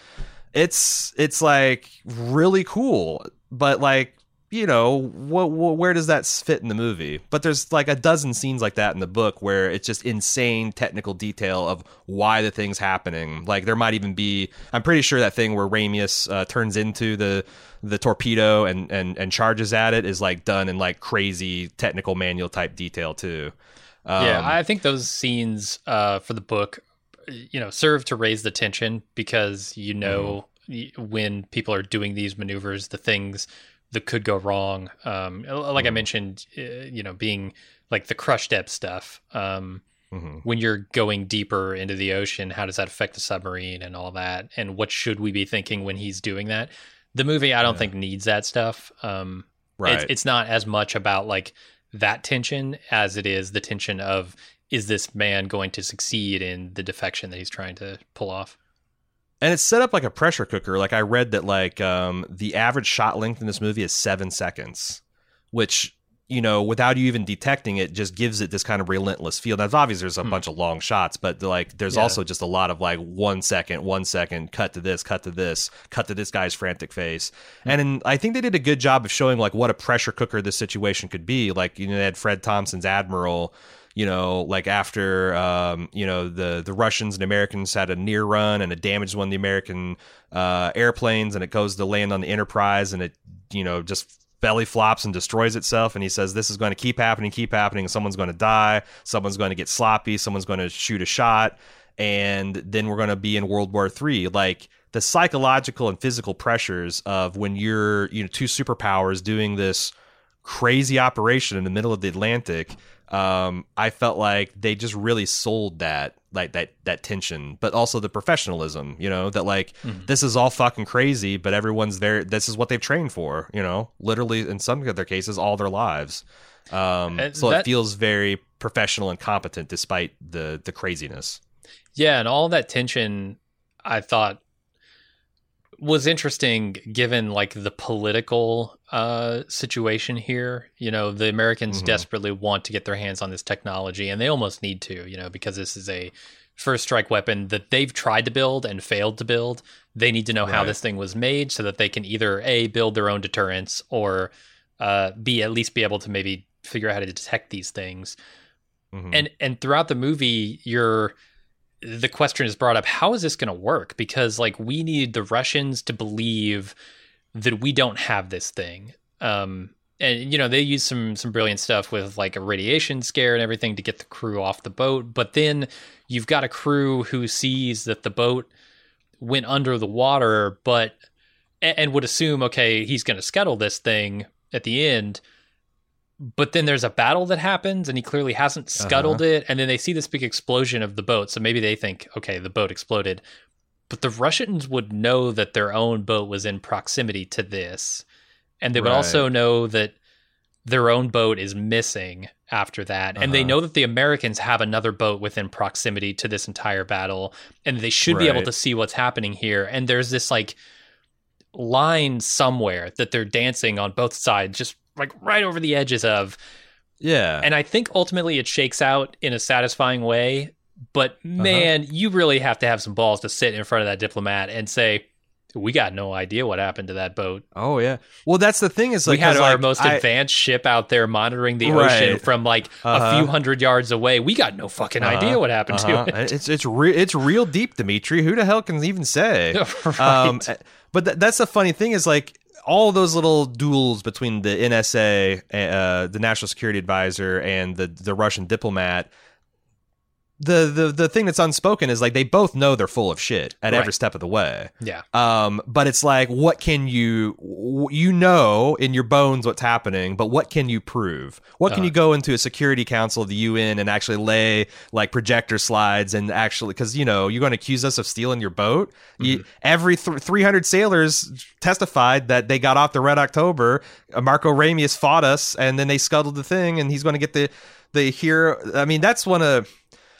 it's it's like really cool. But like you know, what, what, where does that fit in the movie? But there's like a dozen scenes like that in the book where it's just insane technical detail of why the thing's happening. Like there might even be, I'm pretty sure that thing where Ramius uh, turns into the the torpedo and, and and charges at it is like done in like crazy technical manual type detail too. Um, yeah, I think those scenes uh, for the book, you know, serve to raise the tension because you know mm-hmm. when people are doing these maneuvers, the things that could go wrong. Um, like mm I mm-hmm. mentioned, uh, you know, being like the crush depth stuff. Um, mm-hmm. When you're going deeper into the ocean, how does that affect the submarine and all that? And what should we be thinking when he's doing that? The movie, I don't yeah. think needs that stuff. Um, right. It's, it's not as much about like that tension as it is the tension of is this man going to succeed in the defection that he's trying to pull off? And it's set up like a pressure cooker. Like I read that like um, the average shot length in this movie is seven seconds, which you know without you even detecting it just gives it this kind of relentless feel. Now obvious. there's a hmm. bunch of long shots, but like there's yeah. also just a lot of like one second, one second, cut to this, cut to this, cut to this guy's frantic face, hmm. and in, I think they did a good job of showing like what a pressure cooker this situation could be. Like you know they had Fred Thompson's Admiral you know, like after um, you know the the Russians and Americans had a near run and it damaged one of the American uh, airplanes, and it goes to land on the Enterprise, and it you know just belly flops and destroys itself. And he says this is going to keep happening keep happening. Someone's going to die. Someone's going to get sloppy. Someone's going to shoot a shot. And then we're going to be in world war three. Like the psychological and physical pressures of when you're you know two superpowers doing this crazy operation in the middle of the atlantic um, I felt like they just really sold that like that that tension, but also the professionalism. You know that like mm-hmm. this is all fucking crazy, but everyone's there. This is what they've trained for. You know, literally in some of their cases, all their lives. Um, so that, it feels very professional and competent despite the the craziness. Yeah, and all that tension, I thought was interesting given like the political uh, situation here. You know, the Americans mm-hmm. desperately want to get their hands on this technology, and they almost need to, you know, because this is a first strike weapon that they've tried to build and failed to build. They need to know right. how this thing was made so that they can either a build their own deterrence or uh, b at least be able to maybe figure out how to detect these things. Mm-hmm. And and throughout the movie, you're the question is brought up how is this going to work? Because like we need the russians to believe that we don't have this thing. Um and you know they use some some brilliant stuff with like a radiation scare and everything to get the crew off the boat. But then you've got a crew who sees that the boat went under the water but and would assume okay he's going to scuttle this thing at the end but then there's a battle that happens and he clearly hasn't scuttled uh-huh. it and then they see this big explosion of the boat so maybe they think okay the boat exploded but the russians would know that their own boat was in proximity to this and they would right. also know that their own boat is missing after that uh-huh. and they uh-huh. know that the americans have another boat within proximity to this entire battle and they should right. be able to see what's happening here and there's this like line somewhere that they're dancing on both sides, just like right over the edges of. Yeah. And I think ultimately it shakes out in a satisfying way. But man, uh-huh. you really have to have some balls to sit in front of that diplomat and say, we got no idea what happened to that boat. Oh yeah. Well, that's the thing is like we had our like, most I, advanced ship out there monitoring the right. ocean from like uh-huh. a few hundred yards away. We got no fucking uh-huh. idea what happened uh-huh. to it. It's it's real it's real deep, Dimitri. Who the hell can even say? *laughs* right. Um, eh, but th- that's the funny thing is like all those little duels between the NSA, uh, the National Security Advisor, and the the Russian diplomat the the the thing that's unspoken is like they both know they're full of shit at right. every step of the way. Yeah. Um, but it's like, what can you you know in your bones what's happening, but what can you prove? What can uh, you go into a Security Council of the UN and actually lay like projector slides and actually because you know you're going to accuse us of stealing your boat. Mm-hmm. You, every th- 300 sailors testified that they got off the Red October. Uh, Marco Ramius fought us, and then they scuttled the thing, and he's going to get the the here. I mean, that's one of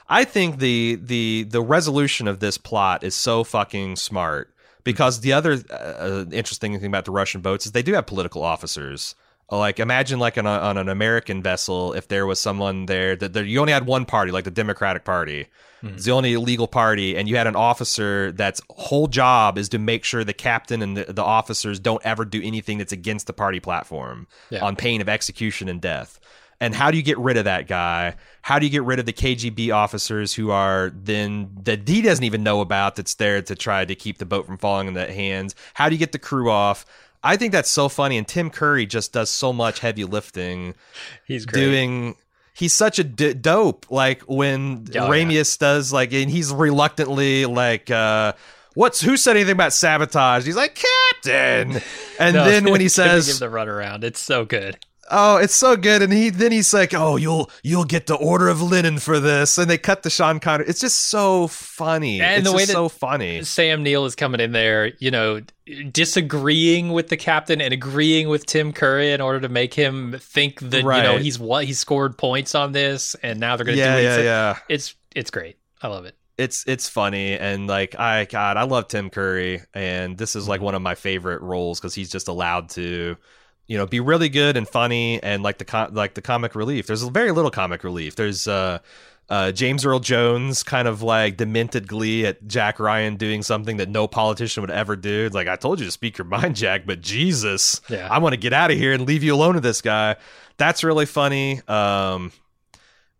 I think the the the resolution of this plot is so fucking smart because the other uh, interesting thing about the Russian boats is they do have political officers. Like imagine like on, a, on an American vessel if there was someone there that there, you only had one party like the Democratic Party. Mm-hmm. It's the only legal party, and you had an officer that's whole job is to make sure the captain and the, the officers don't ever do anything that's against the party platform yeah. on pain of execution and death. And how do you get rid of that guy? How do you get rid of the KGB officers who are then that he doesn't even know about that's there to try to keep the boat from falling into hands? How do you get the crew off? I think that's so funny. And Tim Curry just does so much heavy lifting. He's great. doing. He's such a d- dope. Like when oh, Ramius yeah. does, like, and he's reluctantly like, uh, "What's who said anything about sabotage?" He's like, "Captain," *laughs* and no, then when *laughs* he says, "Give the run around," it's so good. Oh, it's so good. And he then he's like, "Oh, you'll you'll get the Order of Lenin for this." And they cut the Sean Connery. It's just so funny. And it's the way that so funny. Sam Neill is coming in there, you know, disagreeing with the captain and agreeing with Tim Curry in order to make him think that right. you know he's what he scored points on this, and now they're going to yeah, do it. Yeah, yeah, It's it's great. I love it it's it's funny and like I God I love Tim Curry and this is like mm-hmm. one of my favorite roles because he's just allowed to you know be really good and funny and like the com- like the comic relief there's very little comic relief there's uh uh, James Earl Jones kind of like demented glee at Jack Ryan doing something that no politician would ever do. It's like, I told you to speak your mind, Jack, but Jesus, yeah. I want to get out of here and leave you alone with this guy. That's really funny. Um,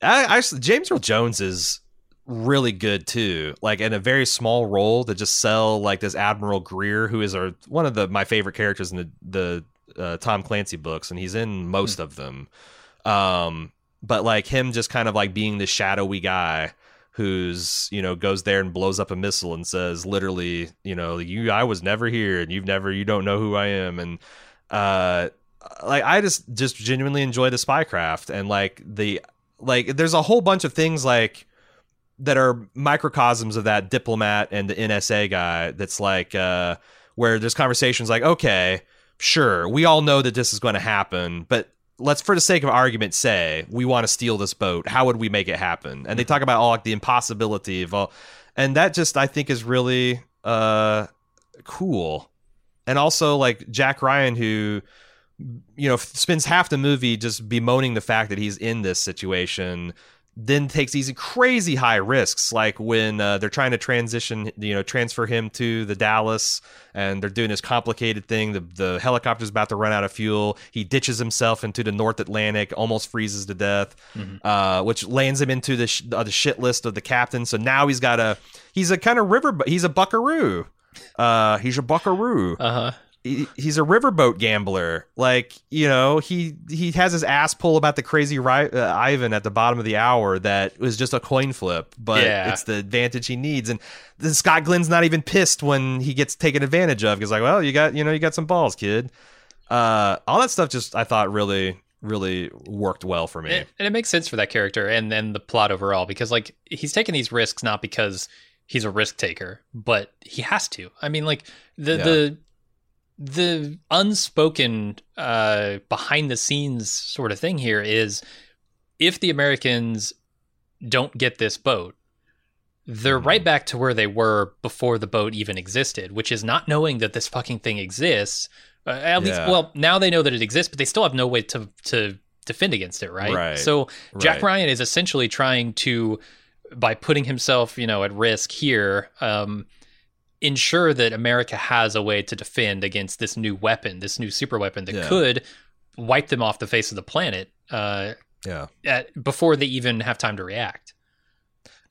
I, I James Earl Jones is really good too. Like in a very small role to just sell like this Admiral Greer, who is our, one of the my favorite characters in the the uh, Tom Clancy books, and he's in most mm. of them. Um, but like him, just kind of like being the shadowy guy who's you know goes there and blows up a missile and says literally, you know, you I was never here, and you've never, you don't know who I am, and uh, like I just just genuinely enjoy the spycraft and like the like there's a whole bunch of things like that are microcosms of that diplomat and the NSA guy that's like uh where there's conversations like okay sure, we all know that this is going to happen, but let's, for the sake of argument, say we want to steal this boat. How would we make it happen? And they talk about all like the impossibility of all, and that just I think is really uh cool. And also like Jack Ryan, who you know spends half the movie just bemoaning the fact that he's in this situation then takes these crazy high risks, like when uh, they're trying to transition, you know, transfer him to the Dallas, and they're doing this complicated thing. The the helicopter's about to run out of fuel. He ditches himself into the North Atlantic, almost freezes to death, mm-hmm. uh, which lands him into the sh- uh, the shit list of the captain. So now he's got a he's a kind of river, but he's a buckaroo. Uh, he's a buckaroo. Uh huh he's a riverboat gambler. Like you know, he he has his ass pull about the crazy uh, Ivan at the bottom of the hour that was just a coin flip, but yeah. it's the advantage he needs. And the Scott Glenn's not even pissed when he gets taken advantage of. He's like, well, you got you know you got some balls, kid. Uh, all that stuff just I thought really really worked well for me. And, and it makes sense for that character and then the plot overall because like he's taking these risks not because he's a risk taker, but he has to. I mean, like the yeah. the the unspoken uh, behind the scenes sort of thing here is if the Americans don't get this boat, they're right back to where they were before the boat even existed, which is not knowing that this fucking thing exists. Uh, at least, well, now they know that it exists, but they still have no way to to defend against it, right? Right. So Jack Right. Ryan is essentially trying to, by putting himself, you know, at risk here, um, ensure that America has a way to defend against this new weapon, this new super weapon that Yeah. could wipe them off the face of the planet uh, Yeah. at, before they even have time to react.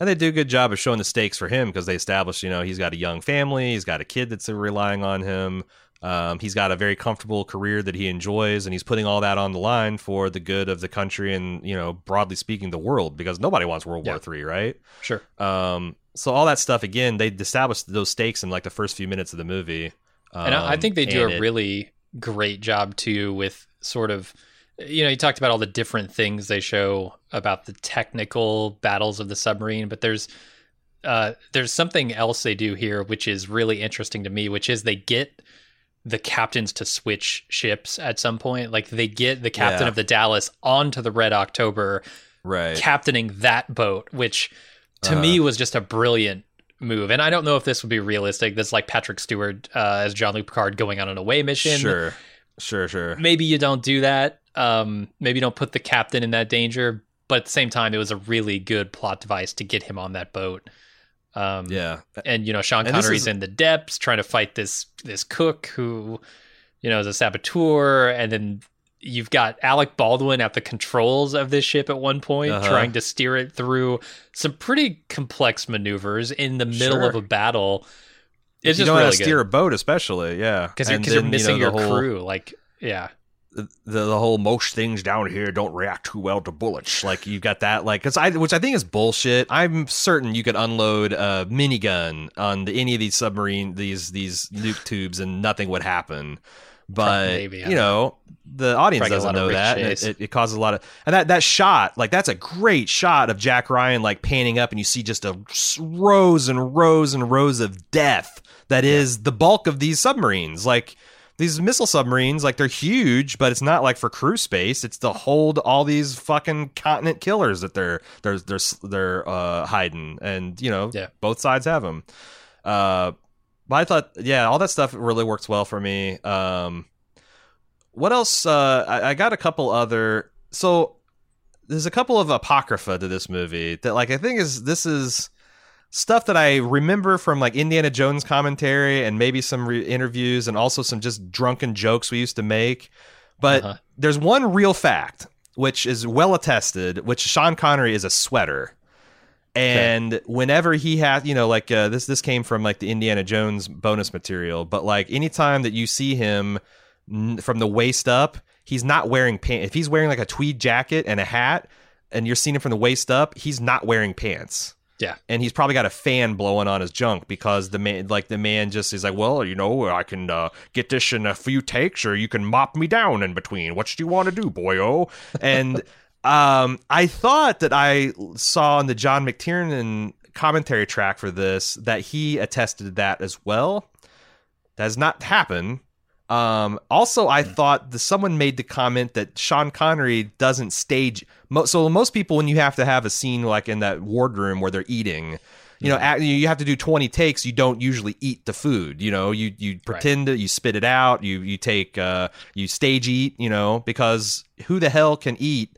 And they do a good job of showing the stakes for him because they establish, you know, he's got a young family, he's got a kid that's relying on him. Um, he's got a very comfortable career that he enjoys, and he's putting all that on the line for the good of the country and, you know, broadly speaking, the world because nobody wants World Yeah. War Three, right? Sure. Um, so all that stuff again, they established those stakes in like the first few minutes of the movie. Um, and I, think they do a it- really great job too with sort of you know you talked about all the different things they show about the technical battles of the submarine but there's uh, there's something else they do here which is really interesting to me which is they get the captains to switch ships at some point like they get the captain Yeah. of the dallas onto the red october right. captaining that boat, which to Uh-huh. me was just a brilliant move. And I don't know if this would be realistic. This is like Patrick Stewart uh, as Jean-Luc Picard going on an away mission. Sure, sure, sure. Maybe you don't do that. Um, maybe you don't put the captain in that danger. But at the same time, it was a really good plot device to get him on that boat. Um, Yeah, and you know Sean Connery's is- in the depths trying to fight this this cook who you know is a saboteur. And then you've got Alec Baldwin at the controls of this ship at one point Uh-huh. trying to steer it through some pretty complex maneuvers in the middle Sure. of a battle. It's you just don't know how really to steer a boat, especially, yeah, because you're, you're then, you know, missing your whole- crew like yeah the, the whole most things down here don't react too well to bullets. Like you got that, like, cause I, which I think is bullshit. I'm certain you could unload a minigun on the, any of these submarine, these these nuke tubes, and nothing would happen. But Maybe, you know, the audience Probably doesn't know that. It, it, it causes a lot of, and that that shot, like, that's a great shot of Jack Ryan like panning up, and you see just a rows and rows and rows of death. That is the bulk of these submarines, like these missile submarines, like they're huge, but it's not like for crew space. It's to hold all these fucking continent killers that they're they're they're they're uh, hiding, and you know, Yeah. both sides have them. Uh, but I thought, yeah, all that stuff really works well for me. Um, what else? Uh, I, I got a couple other. So there's a couple of apocrypha to this movie that, like, I think is this is stuff that I remember from like Indiana Jones commentary and maybe some re- interviews and also some just drunken jokes we used to make. But Uh-huh. there's one real fact which is well attested, which Sean Connery is a sweater. And whenever he has, you know, like uh, this, this came from like the Indiana Jones bonus material. But like anytime that you see him n- from the waist up, he's not wearing pants. If he's wearing like a tweed jacket and a hat, and you're seeing him from the waist up, he's not wearing pants yeah. And he's probably got a fan blowing on his junk because the man like the man just is like well you know i can uh, get this in a few takes or you can mop me down in between. What do you want to do boyo? And *laughs* um i thought that i saw on the john mctiernan commentary track for this that he attested that as well. That has not happened um, also, I thought the, someone made the comment that Sean Connery doesn't stage. Mo- so most people, when you have to have a scene like in that wardroom where they're eating, you know, act, you have to do twenty takes. You don't usually eat the food. You know, you you pretend to, you spit it out. You you take uh, you stage eat. You know, because who the hell can eat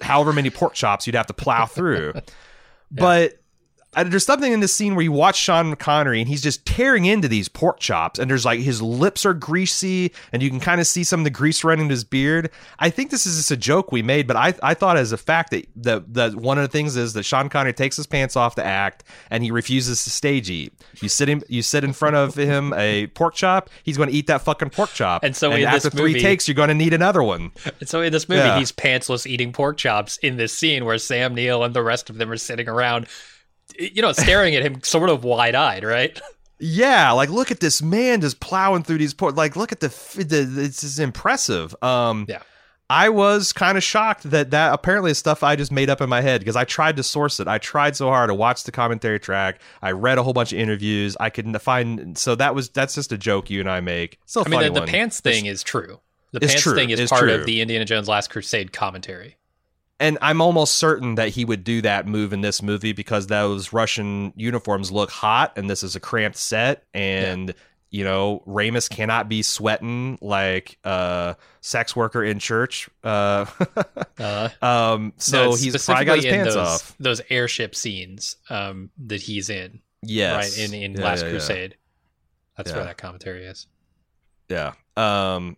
however many pork chops you'd have to plow through? *laughs* But uh, there's something in this scene where you watch Sean Connery and he's just tearing into these pork chops, and there's like his lips are greasy, and you can kind of see some of the grease running to his beard. I think this is just a joke we made, but I I thought as a fact that that that one of the things is that Sean Connery takes his pants off to act, and he refuses to stage eat. You sit him, you sit in front of him a pork chop, he's going to eat that fucking pork chop, And so in this after three takes, you're going to need another one. And so in this movie, Yeah. he's pantsless eating pork chops in this scene where Sam Neill and the rest of them are sitting around, you know, staring at him sort of wide eyed, right? *laughs* Yeah, like look at this man just plowing through these port. Like look at the, the it's just impressive. Um, Yeah. I was kind of shocked that that apparently is stuff I just made up in my head because I tried to source it. I tried so hard to watch the commentary track. I read a whole bunch of interviews. I couldn't find. So that was that's just a joke you and I make. Still, I mean, the, the pants thing is true. The pants true. thing is It's part true. of the Indiana Jones Last Crusade commentary. And I'm almost certain that he would do that move in this movie because those Russian uniforms look hot, and this is a cramped set, and you know Ramius cannot be sweating like a sex worker in church. Uh, *laughs* Uh, um, so no, he's probably got his in pants those, off. Those airship scenes um, that he's in, Yes, right in in Yeah, Last yeah, yeah. Crusade. That's where that commentary is. Yeah. Um.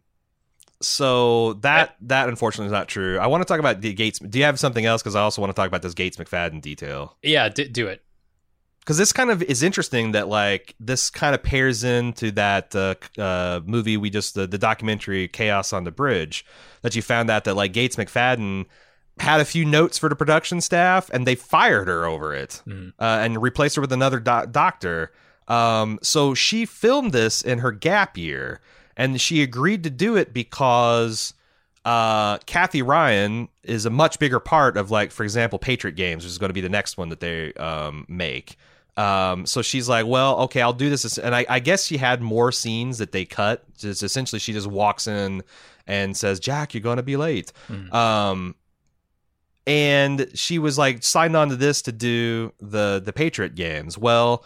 So that that unfortunately is not true. I want to talk about the Gates. Do you have something else? Because I also want to talk about this Gates McFadden detail. Yeah, d- do it. because this kind of is interesting that like this kind of pairs into that uh, uh, movie we just the, the documentary chaos on the bridge that you found out that like gates mcfadden had a few notes for the production staff and they fired her over it Mhm. uh, and replaced her with another doc- doctor um, so she filmed this in her gap year and she agreed to do it because uh, Kathy Ryan is a much bigger part of like, for example, Patriot Games, which is going to be the next one that they um, make. Um, so she's like, well, okay, I'll do this, and I, I guess she had more scenes that they cut. Just essentially, she just walks in and says, "Jack, you're going to be late." Mhm. Um, and she was like signed on to this to do the the Patriot Games. Well,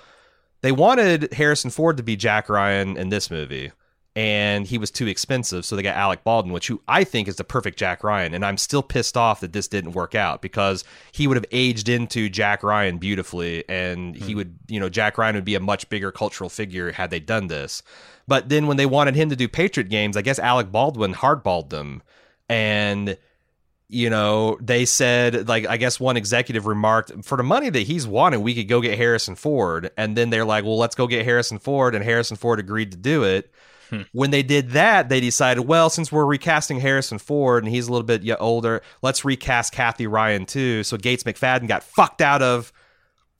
they wanted Harrison Ford to be Jack Ryan in this movie and he was too expensive, so they got Alec Baldwin, which who I think is the perfect Jack Ryan. And I'm still pissed off that this didn't work out because he would have aged into Jack Ryan beautifully, and he hmm. would, you know, Jack Ryan would be a much bigger cultural figure had they done this. But then when they wanted him to do Patriot Games, I guess Alec Baldwin hardballed them, and you know, they said, like, I guess one executive remarked, for the money that he's wanting, we could go get Harrison Ford. And then they're like, well, let's go get Harrison Ford. And Harrison Ford agreed to do it. Hmm. When they did that, they decided, well, since we're recasting Harrison Ford and he's a little bit older, let's recast Kathy Ryan too. So Gates McFadden got fucked out of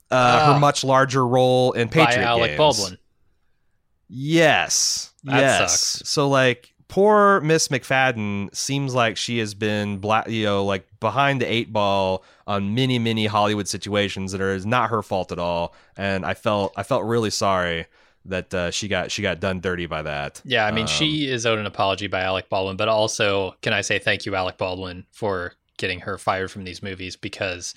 uh, Ah. her much larger role in Patriot by Alec Games. Baldwin. Yes. That yes. sucks. So like poor Miss McFadden seems like she has been black you know, like behind the eight ball on many, many Hollywood situations that are is not her fault at all. And I felt I felt really sorry that uh, she got she got done dirty by that. Yeah, I mean, Um, she is owed an apology by Alec Baldwin, but also, can I say thank you, Alec Baldwin, for getting her fired from these movies because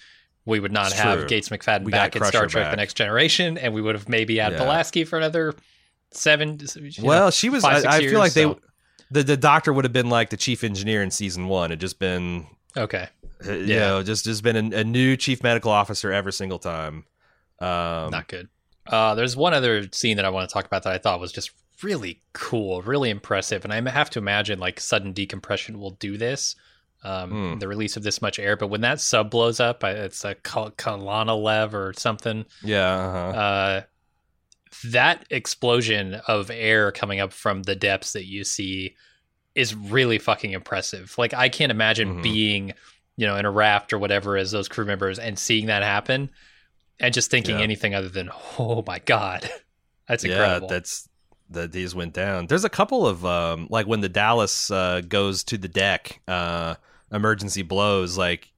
we would not have true. Gates McFadden We back in Star Trek: back. The Next Generation, and we would have maybe had Yeah. Pulaski for another seven. you know, well, she was five, I, I years, feel like they so- the the doctor would have been like the chief engineer in season 1. It just been okay. uh, you Yeah. know, just just been a, a new chief medical officer every single time. Um not good. Uh, there's one other scene that I want to talk about that I thought was just really cool, really impressive, and I have to imagine like sudden decompression will do this. Um, Hmm. The release of this much air, but when that sub blows up, it's a Kal- Kalana Lev or something. yeah, uh-huh. Uh, that explosion of air coming up from the depths that you see is really fucking impressive. Like I can't imagine Mhm. being, you know, in a raft or whatever as those crew members and seeing that happen and just thinking Yeah. anything other than, oh my god, *laughs* that's yeah, incredible. that's that these went down. There's a couple of um like when the Dallas uh goes to the deck, uh emergency blows, like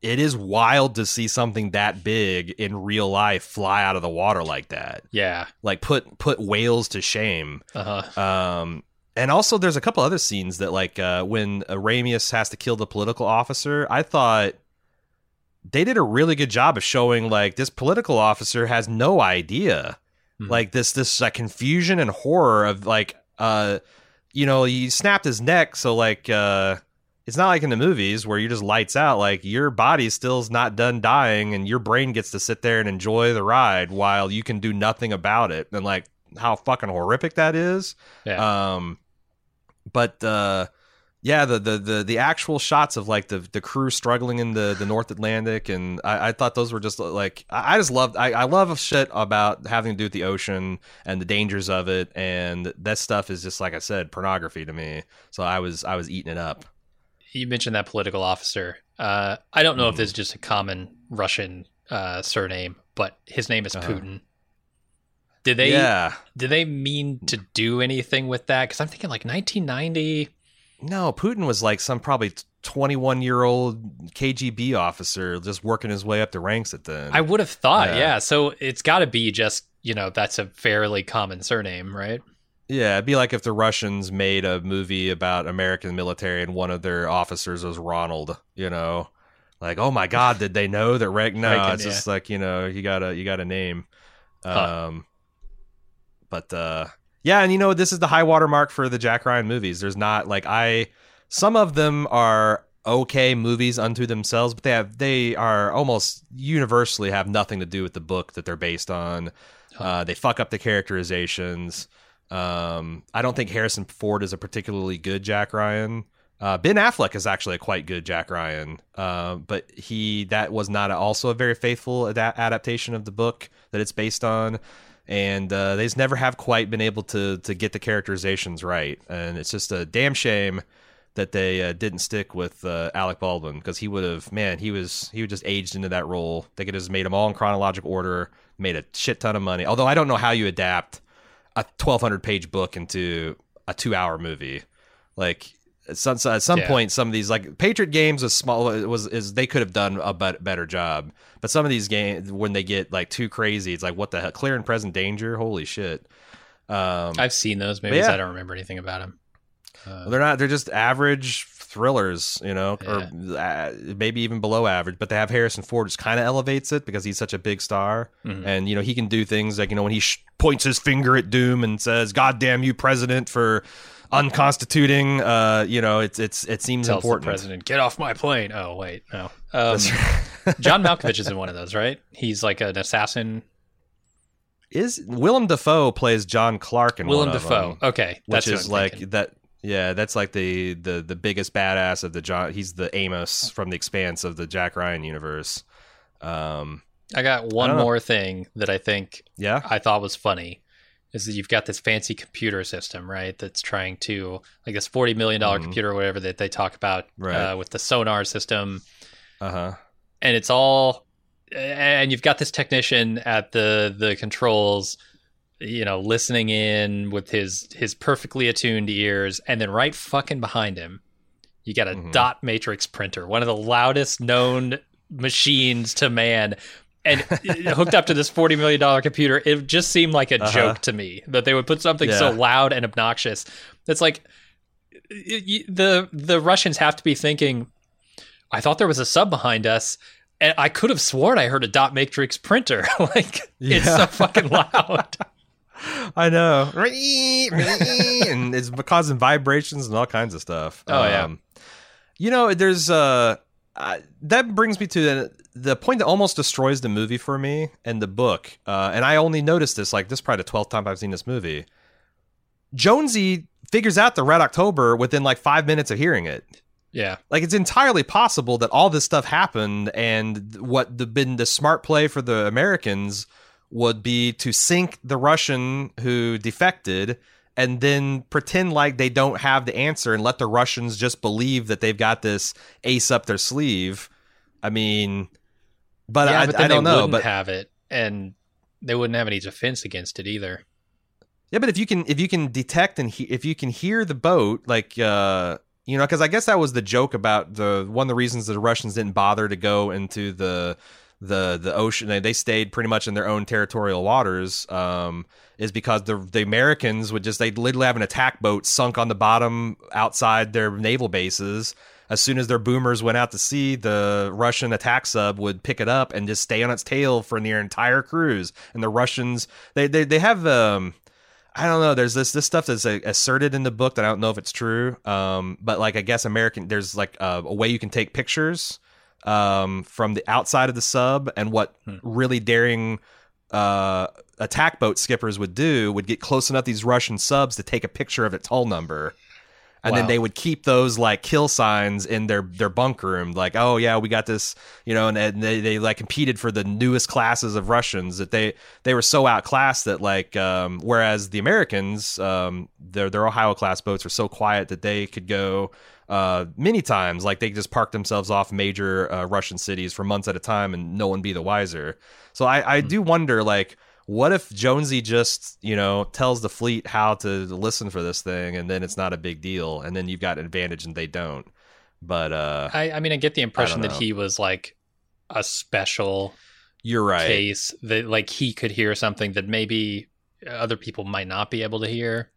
it is wild to see something that big in real life fly out of the water like that. yeah. Like put put whales to shame. Uh huh. Um and also there's a couple other scenes that like uh when Aramius has to kill the political officer, I thought they did a really good job of showing like this political officer has no idea Mhm. like this this like confusion and horror of like uh you know he snapped his neck so like uh it's not like in the movies where you just lights out like your body still's not done dying and your brain gets to sit there and enjoy the ride while you can do nothing about it and like how fucking horrific that is Yeah. um but uh yeah the, the the the actual shots of like the the crew struggling in the the north atlantic and i, I thought those were just like i, I just loved I, I love shit about having to do with the ocean and the dangers of it and that stuff is just like i said pornography to me so i was i was eating it up you mentioned that political officer. Uh, I don't know if Mhm. this is just a common Russian uh, surname, but his name is Uh-huh. Putin. Did they yeah did they mean to do anything with that? Because I'm thinking like 1990. No putin was like some probably 21 year old kgb officer just working his way up the ranks at the I would have thought, Yeah. yeah. So it's got to be just you know that's a fairly common surname, right? Yeah, it'd be like if the Russians made a movie about American military and one of their officers was Ronald, you know, like oh my god did they know that Reg *laughs* no it's just like you know you gotta you gotta name um but uh yeah and you know this is the high water mark for the Jack Ryan movies. There's not like I some of them are okay movies unto themselves but they have they are almost universally have nothing to do with the book that they're based on. Uh they fuck up the characterizations. Um I don't think Harrison Ford is a particularly good Jack Ryan. Uh, Ben Affleck is actually a quite good Jack Ryan, uh, but he that was not also a very faithful ada- adaptation of the book that it's based on, and uh, they just never have quite been able to to get the characterizations right, and it's just a damn shame that they uh, didn't stick with uh, Alec Baldwin because he would have man he was he would just aged into that role. They could have just made them all in chronological order, made a shit ton of money. Although I don't know how you adapt a twelve hundred page book into a two hour movie, like at some at some Yeah. point some of these like Patriot games was small was is they could have done a better job. But some of these games when they get like too crazy, it's like what the hell? Clear and present danger. Holy shit. Um, I've seen those movies. yeah. I don't remember anything about them. Uh, they're not. They're just average thrillers, you know, or uh, maybe even below average. But they have Harrison Ford, just kind of elevates it because he's such a big star, Mhm. and you know he can do things like you know when he sh- points his finger at Doom and says, "God damn you, President, for unconstituting." Uh, you know, it's it's it seems tells the important. president, "Get off my plane." Oh wait, no. Um, *laughs* John Malkovich is in one of those, right? He's like an assassin. Is Willem Dafoe plays John Clark in Willem one of Dafoe. them, Okay, which is like thinking. that. Yeah, that's like the the the biggest badass of the John. He's the Amos from the Expanse of the Jack Ryan universe. Um, I got one I don't know. more thing that I think yeah, I thought was funny is that you've got this fancy computer system, right? That's trying to like this forty million Mhm. computer or whatever that they talk about Right. uh, with the sonar system, uh huh. and it's all and you've got this technician at the the controls you know listening in with his his perfectly attuned ears and then right fucking behind him you got a Mhm. dot matrix printer one of the loudest known machines to man and hooked up to this 40 million dollar computer it just seemed like a Uh-huh. joke to me that they would put something so loud and obnoxious it's like y- the the russians have to be thinking i thought there was a sub behind us and i could have sworn i heard a dot matrix printer *laughs* like it's so fucking loud *laughs* I know. *laughs* and it's causing vibrations and all kinds of stuff. Oh, yeah. You know, there's uh, uh that brings me to the the point that almost destroys the movie for me and the book. Uh, and I only noticed this like this is probably the twelfth time I've seen this movie. Jonesy figures out the Red October within like five minutes of hearing it. yeah Like it's entirely possible that all this stuff happened, and what the been the smart play for the Americans would be to sink the Russian who defected, and then pretend like they don't have the answer, and let the Russians just believe that they've got this ace up their sleeve. I mean, but yeah I, but I don't they know, but have it and they wouldn't have any defense against it either Yeah, but if you can if you can detect and he, if you can hear the boat, like uh, you know, because I guess that was the joke about the one of the reasons that the Russians didn't bother to go into the the the ocean. They, stayed pretty much in their own territorial waters. Um, is because the the Americans would just they literally have an attack boat sunk on the bottom outside their naval bases. As soon as their boomers went out to sea, the Russian attack sub would pick it up and just stay on its tail for their entire cruise. And the Russians, they they they have um, I don't know. There's this this stuff that's uh, asserted in the book that I don't know if it's true. Um, but like I guess American, there's like a, a way you can take pictures um, from the outside of the sub, and what Hmm. really daring uh, attack boat skippers would do would get close enough these Russian subs to take a picture of its hull number. And then they would keep those like kill signs in their their bunk room, like, oh yeah, we got this, you know, and, and they, they like competed for the newest classes of Russians that they they were so outclassed that like, um, whereas the Americans, um, their their Ohio class boats were so quiet that they could go uh, many times, like they just park themselves off major uh, Russian cities for months at a time, and no one be the wiser. So I, I do wonder, like, what if Jonesy just, you know, tells the fleet how to listen for this thing, and then it's not a big deal, and then you've got an advantage and they don't. But uh, I, I mean, I get the impression that he was like a special you're right. case that like he could hear something that maybe other people might not be able to hear.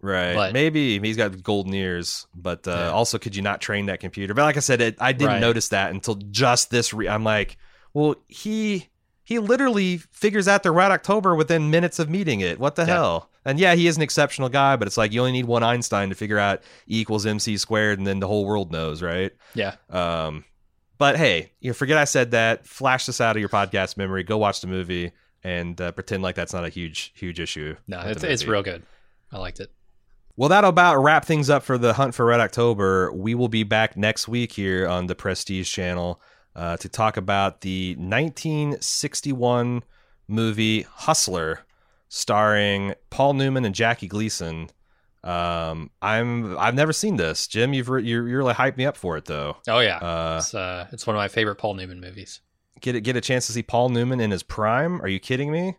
Right. But- Maybe he's got golden ears, but uh, Yeah. also could you not train that computer? But like I said, it, I didn't Right. notice that until just this. Re- I'm like, well, he he literally figures out the Red October within minutes of meeting it. What the Yeah. hell? And yeah, he is an exceptional guy, but it's like you only need one Einstein to figure out E equals MC squared, and then the whole world knows, right? Yeah. Um, but hey, you know, forget I said that. Flash this out of your podcast memory. Go watch the movie and uh, pretend like that's not a huge, huge issue. No, it's it's real good. I liked it. Well, that'll about wrap things up for the Hunt for Red October. We will be back next week here on the Prestige channel uh, to talk about the 1961 movie Hustler, starring Paul Newman and Jackie Gleason. Um, I'm I've never seen this, Jim. You've re- you really hyped me up for it though. Oh yeah, Uh, it's uh, it's one of my favorite Paul Newman movies. get a, get a chance to see Paul Newman in his prime. Are you kidding me?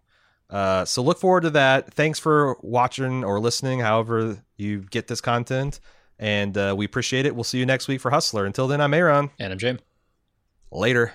Uh, so look forward to that. Thanks for watching or listening, however you get this content, and uh, we appreciate it. We'll see you next week for Hustler. Until then, I'm Aaron. And I'm Jim. Later.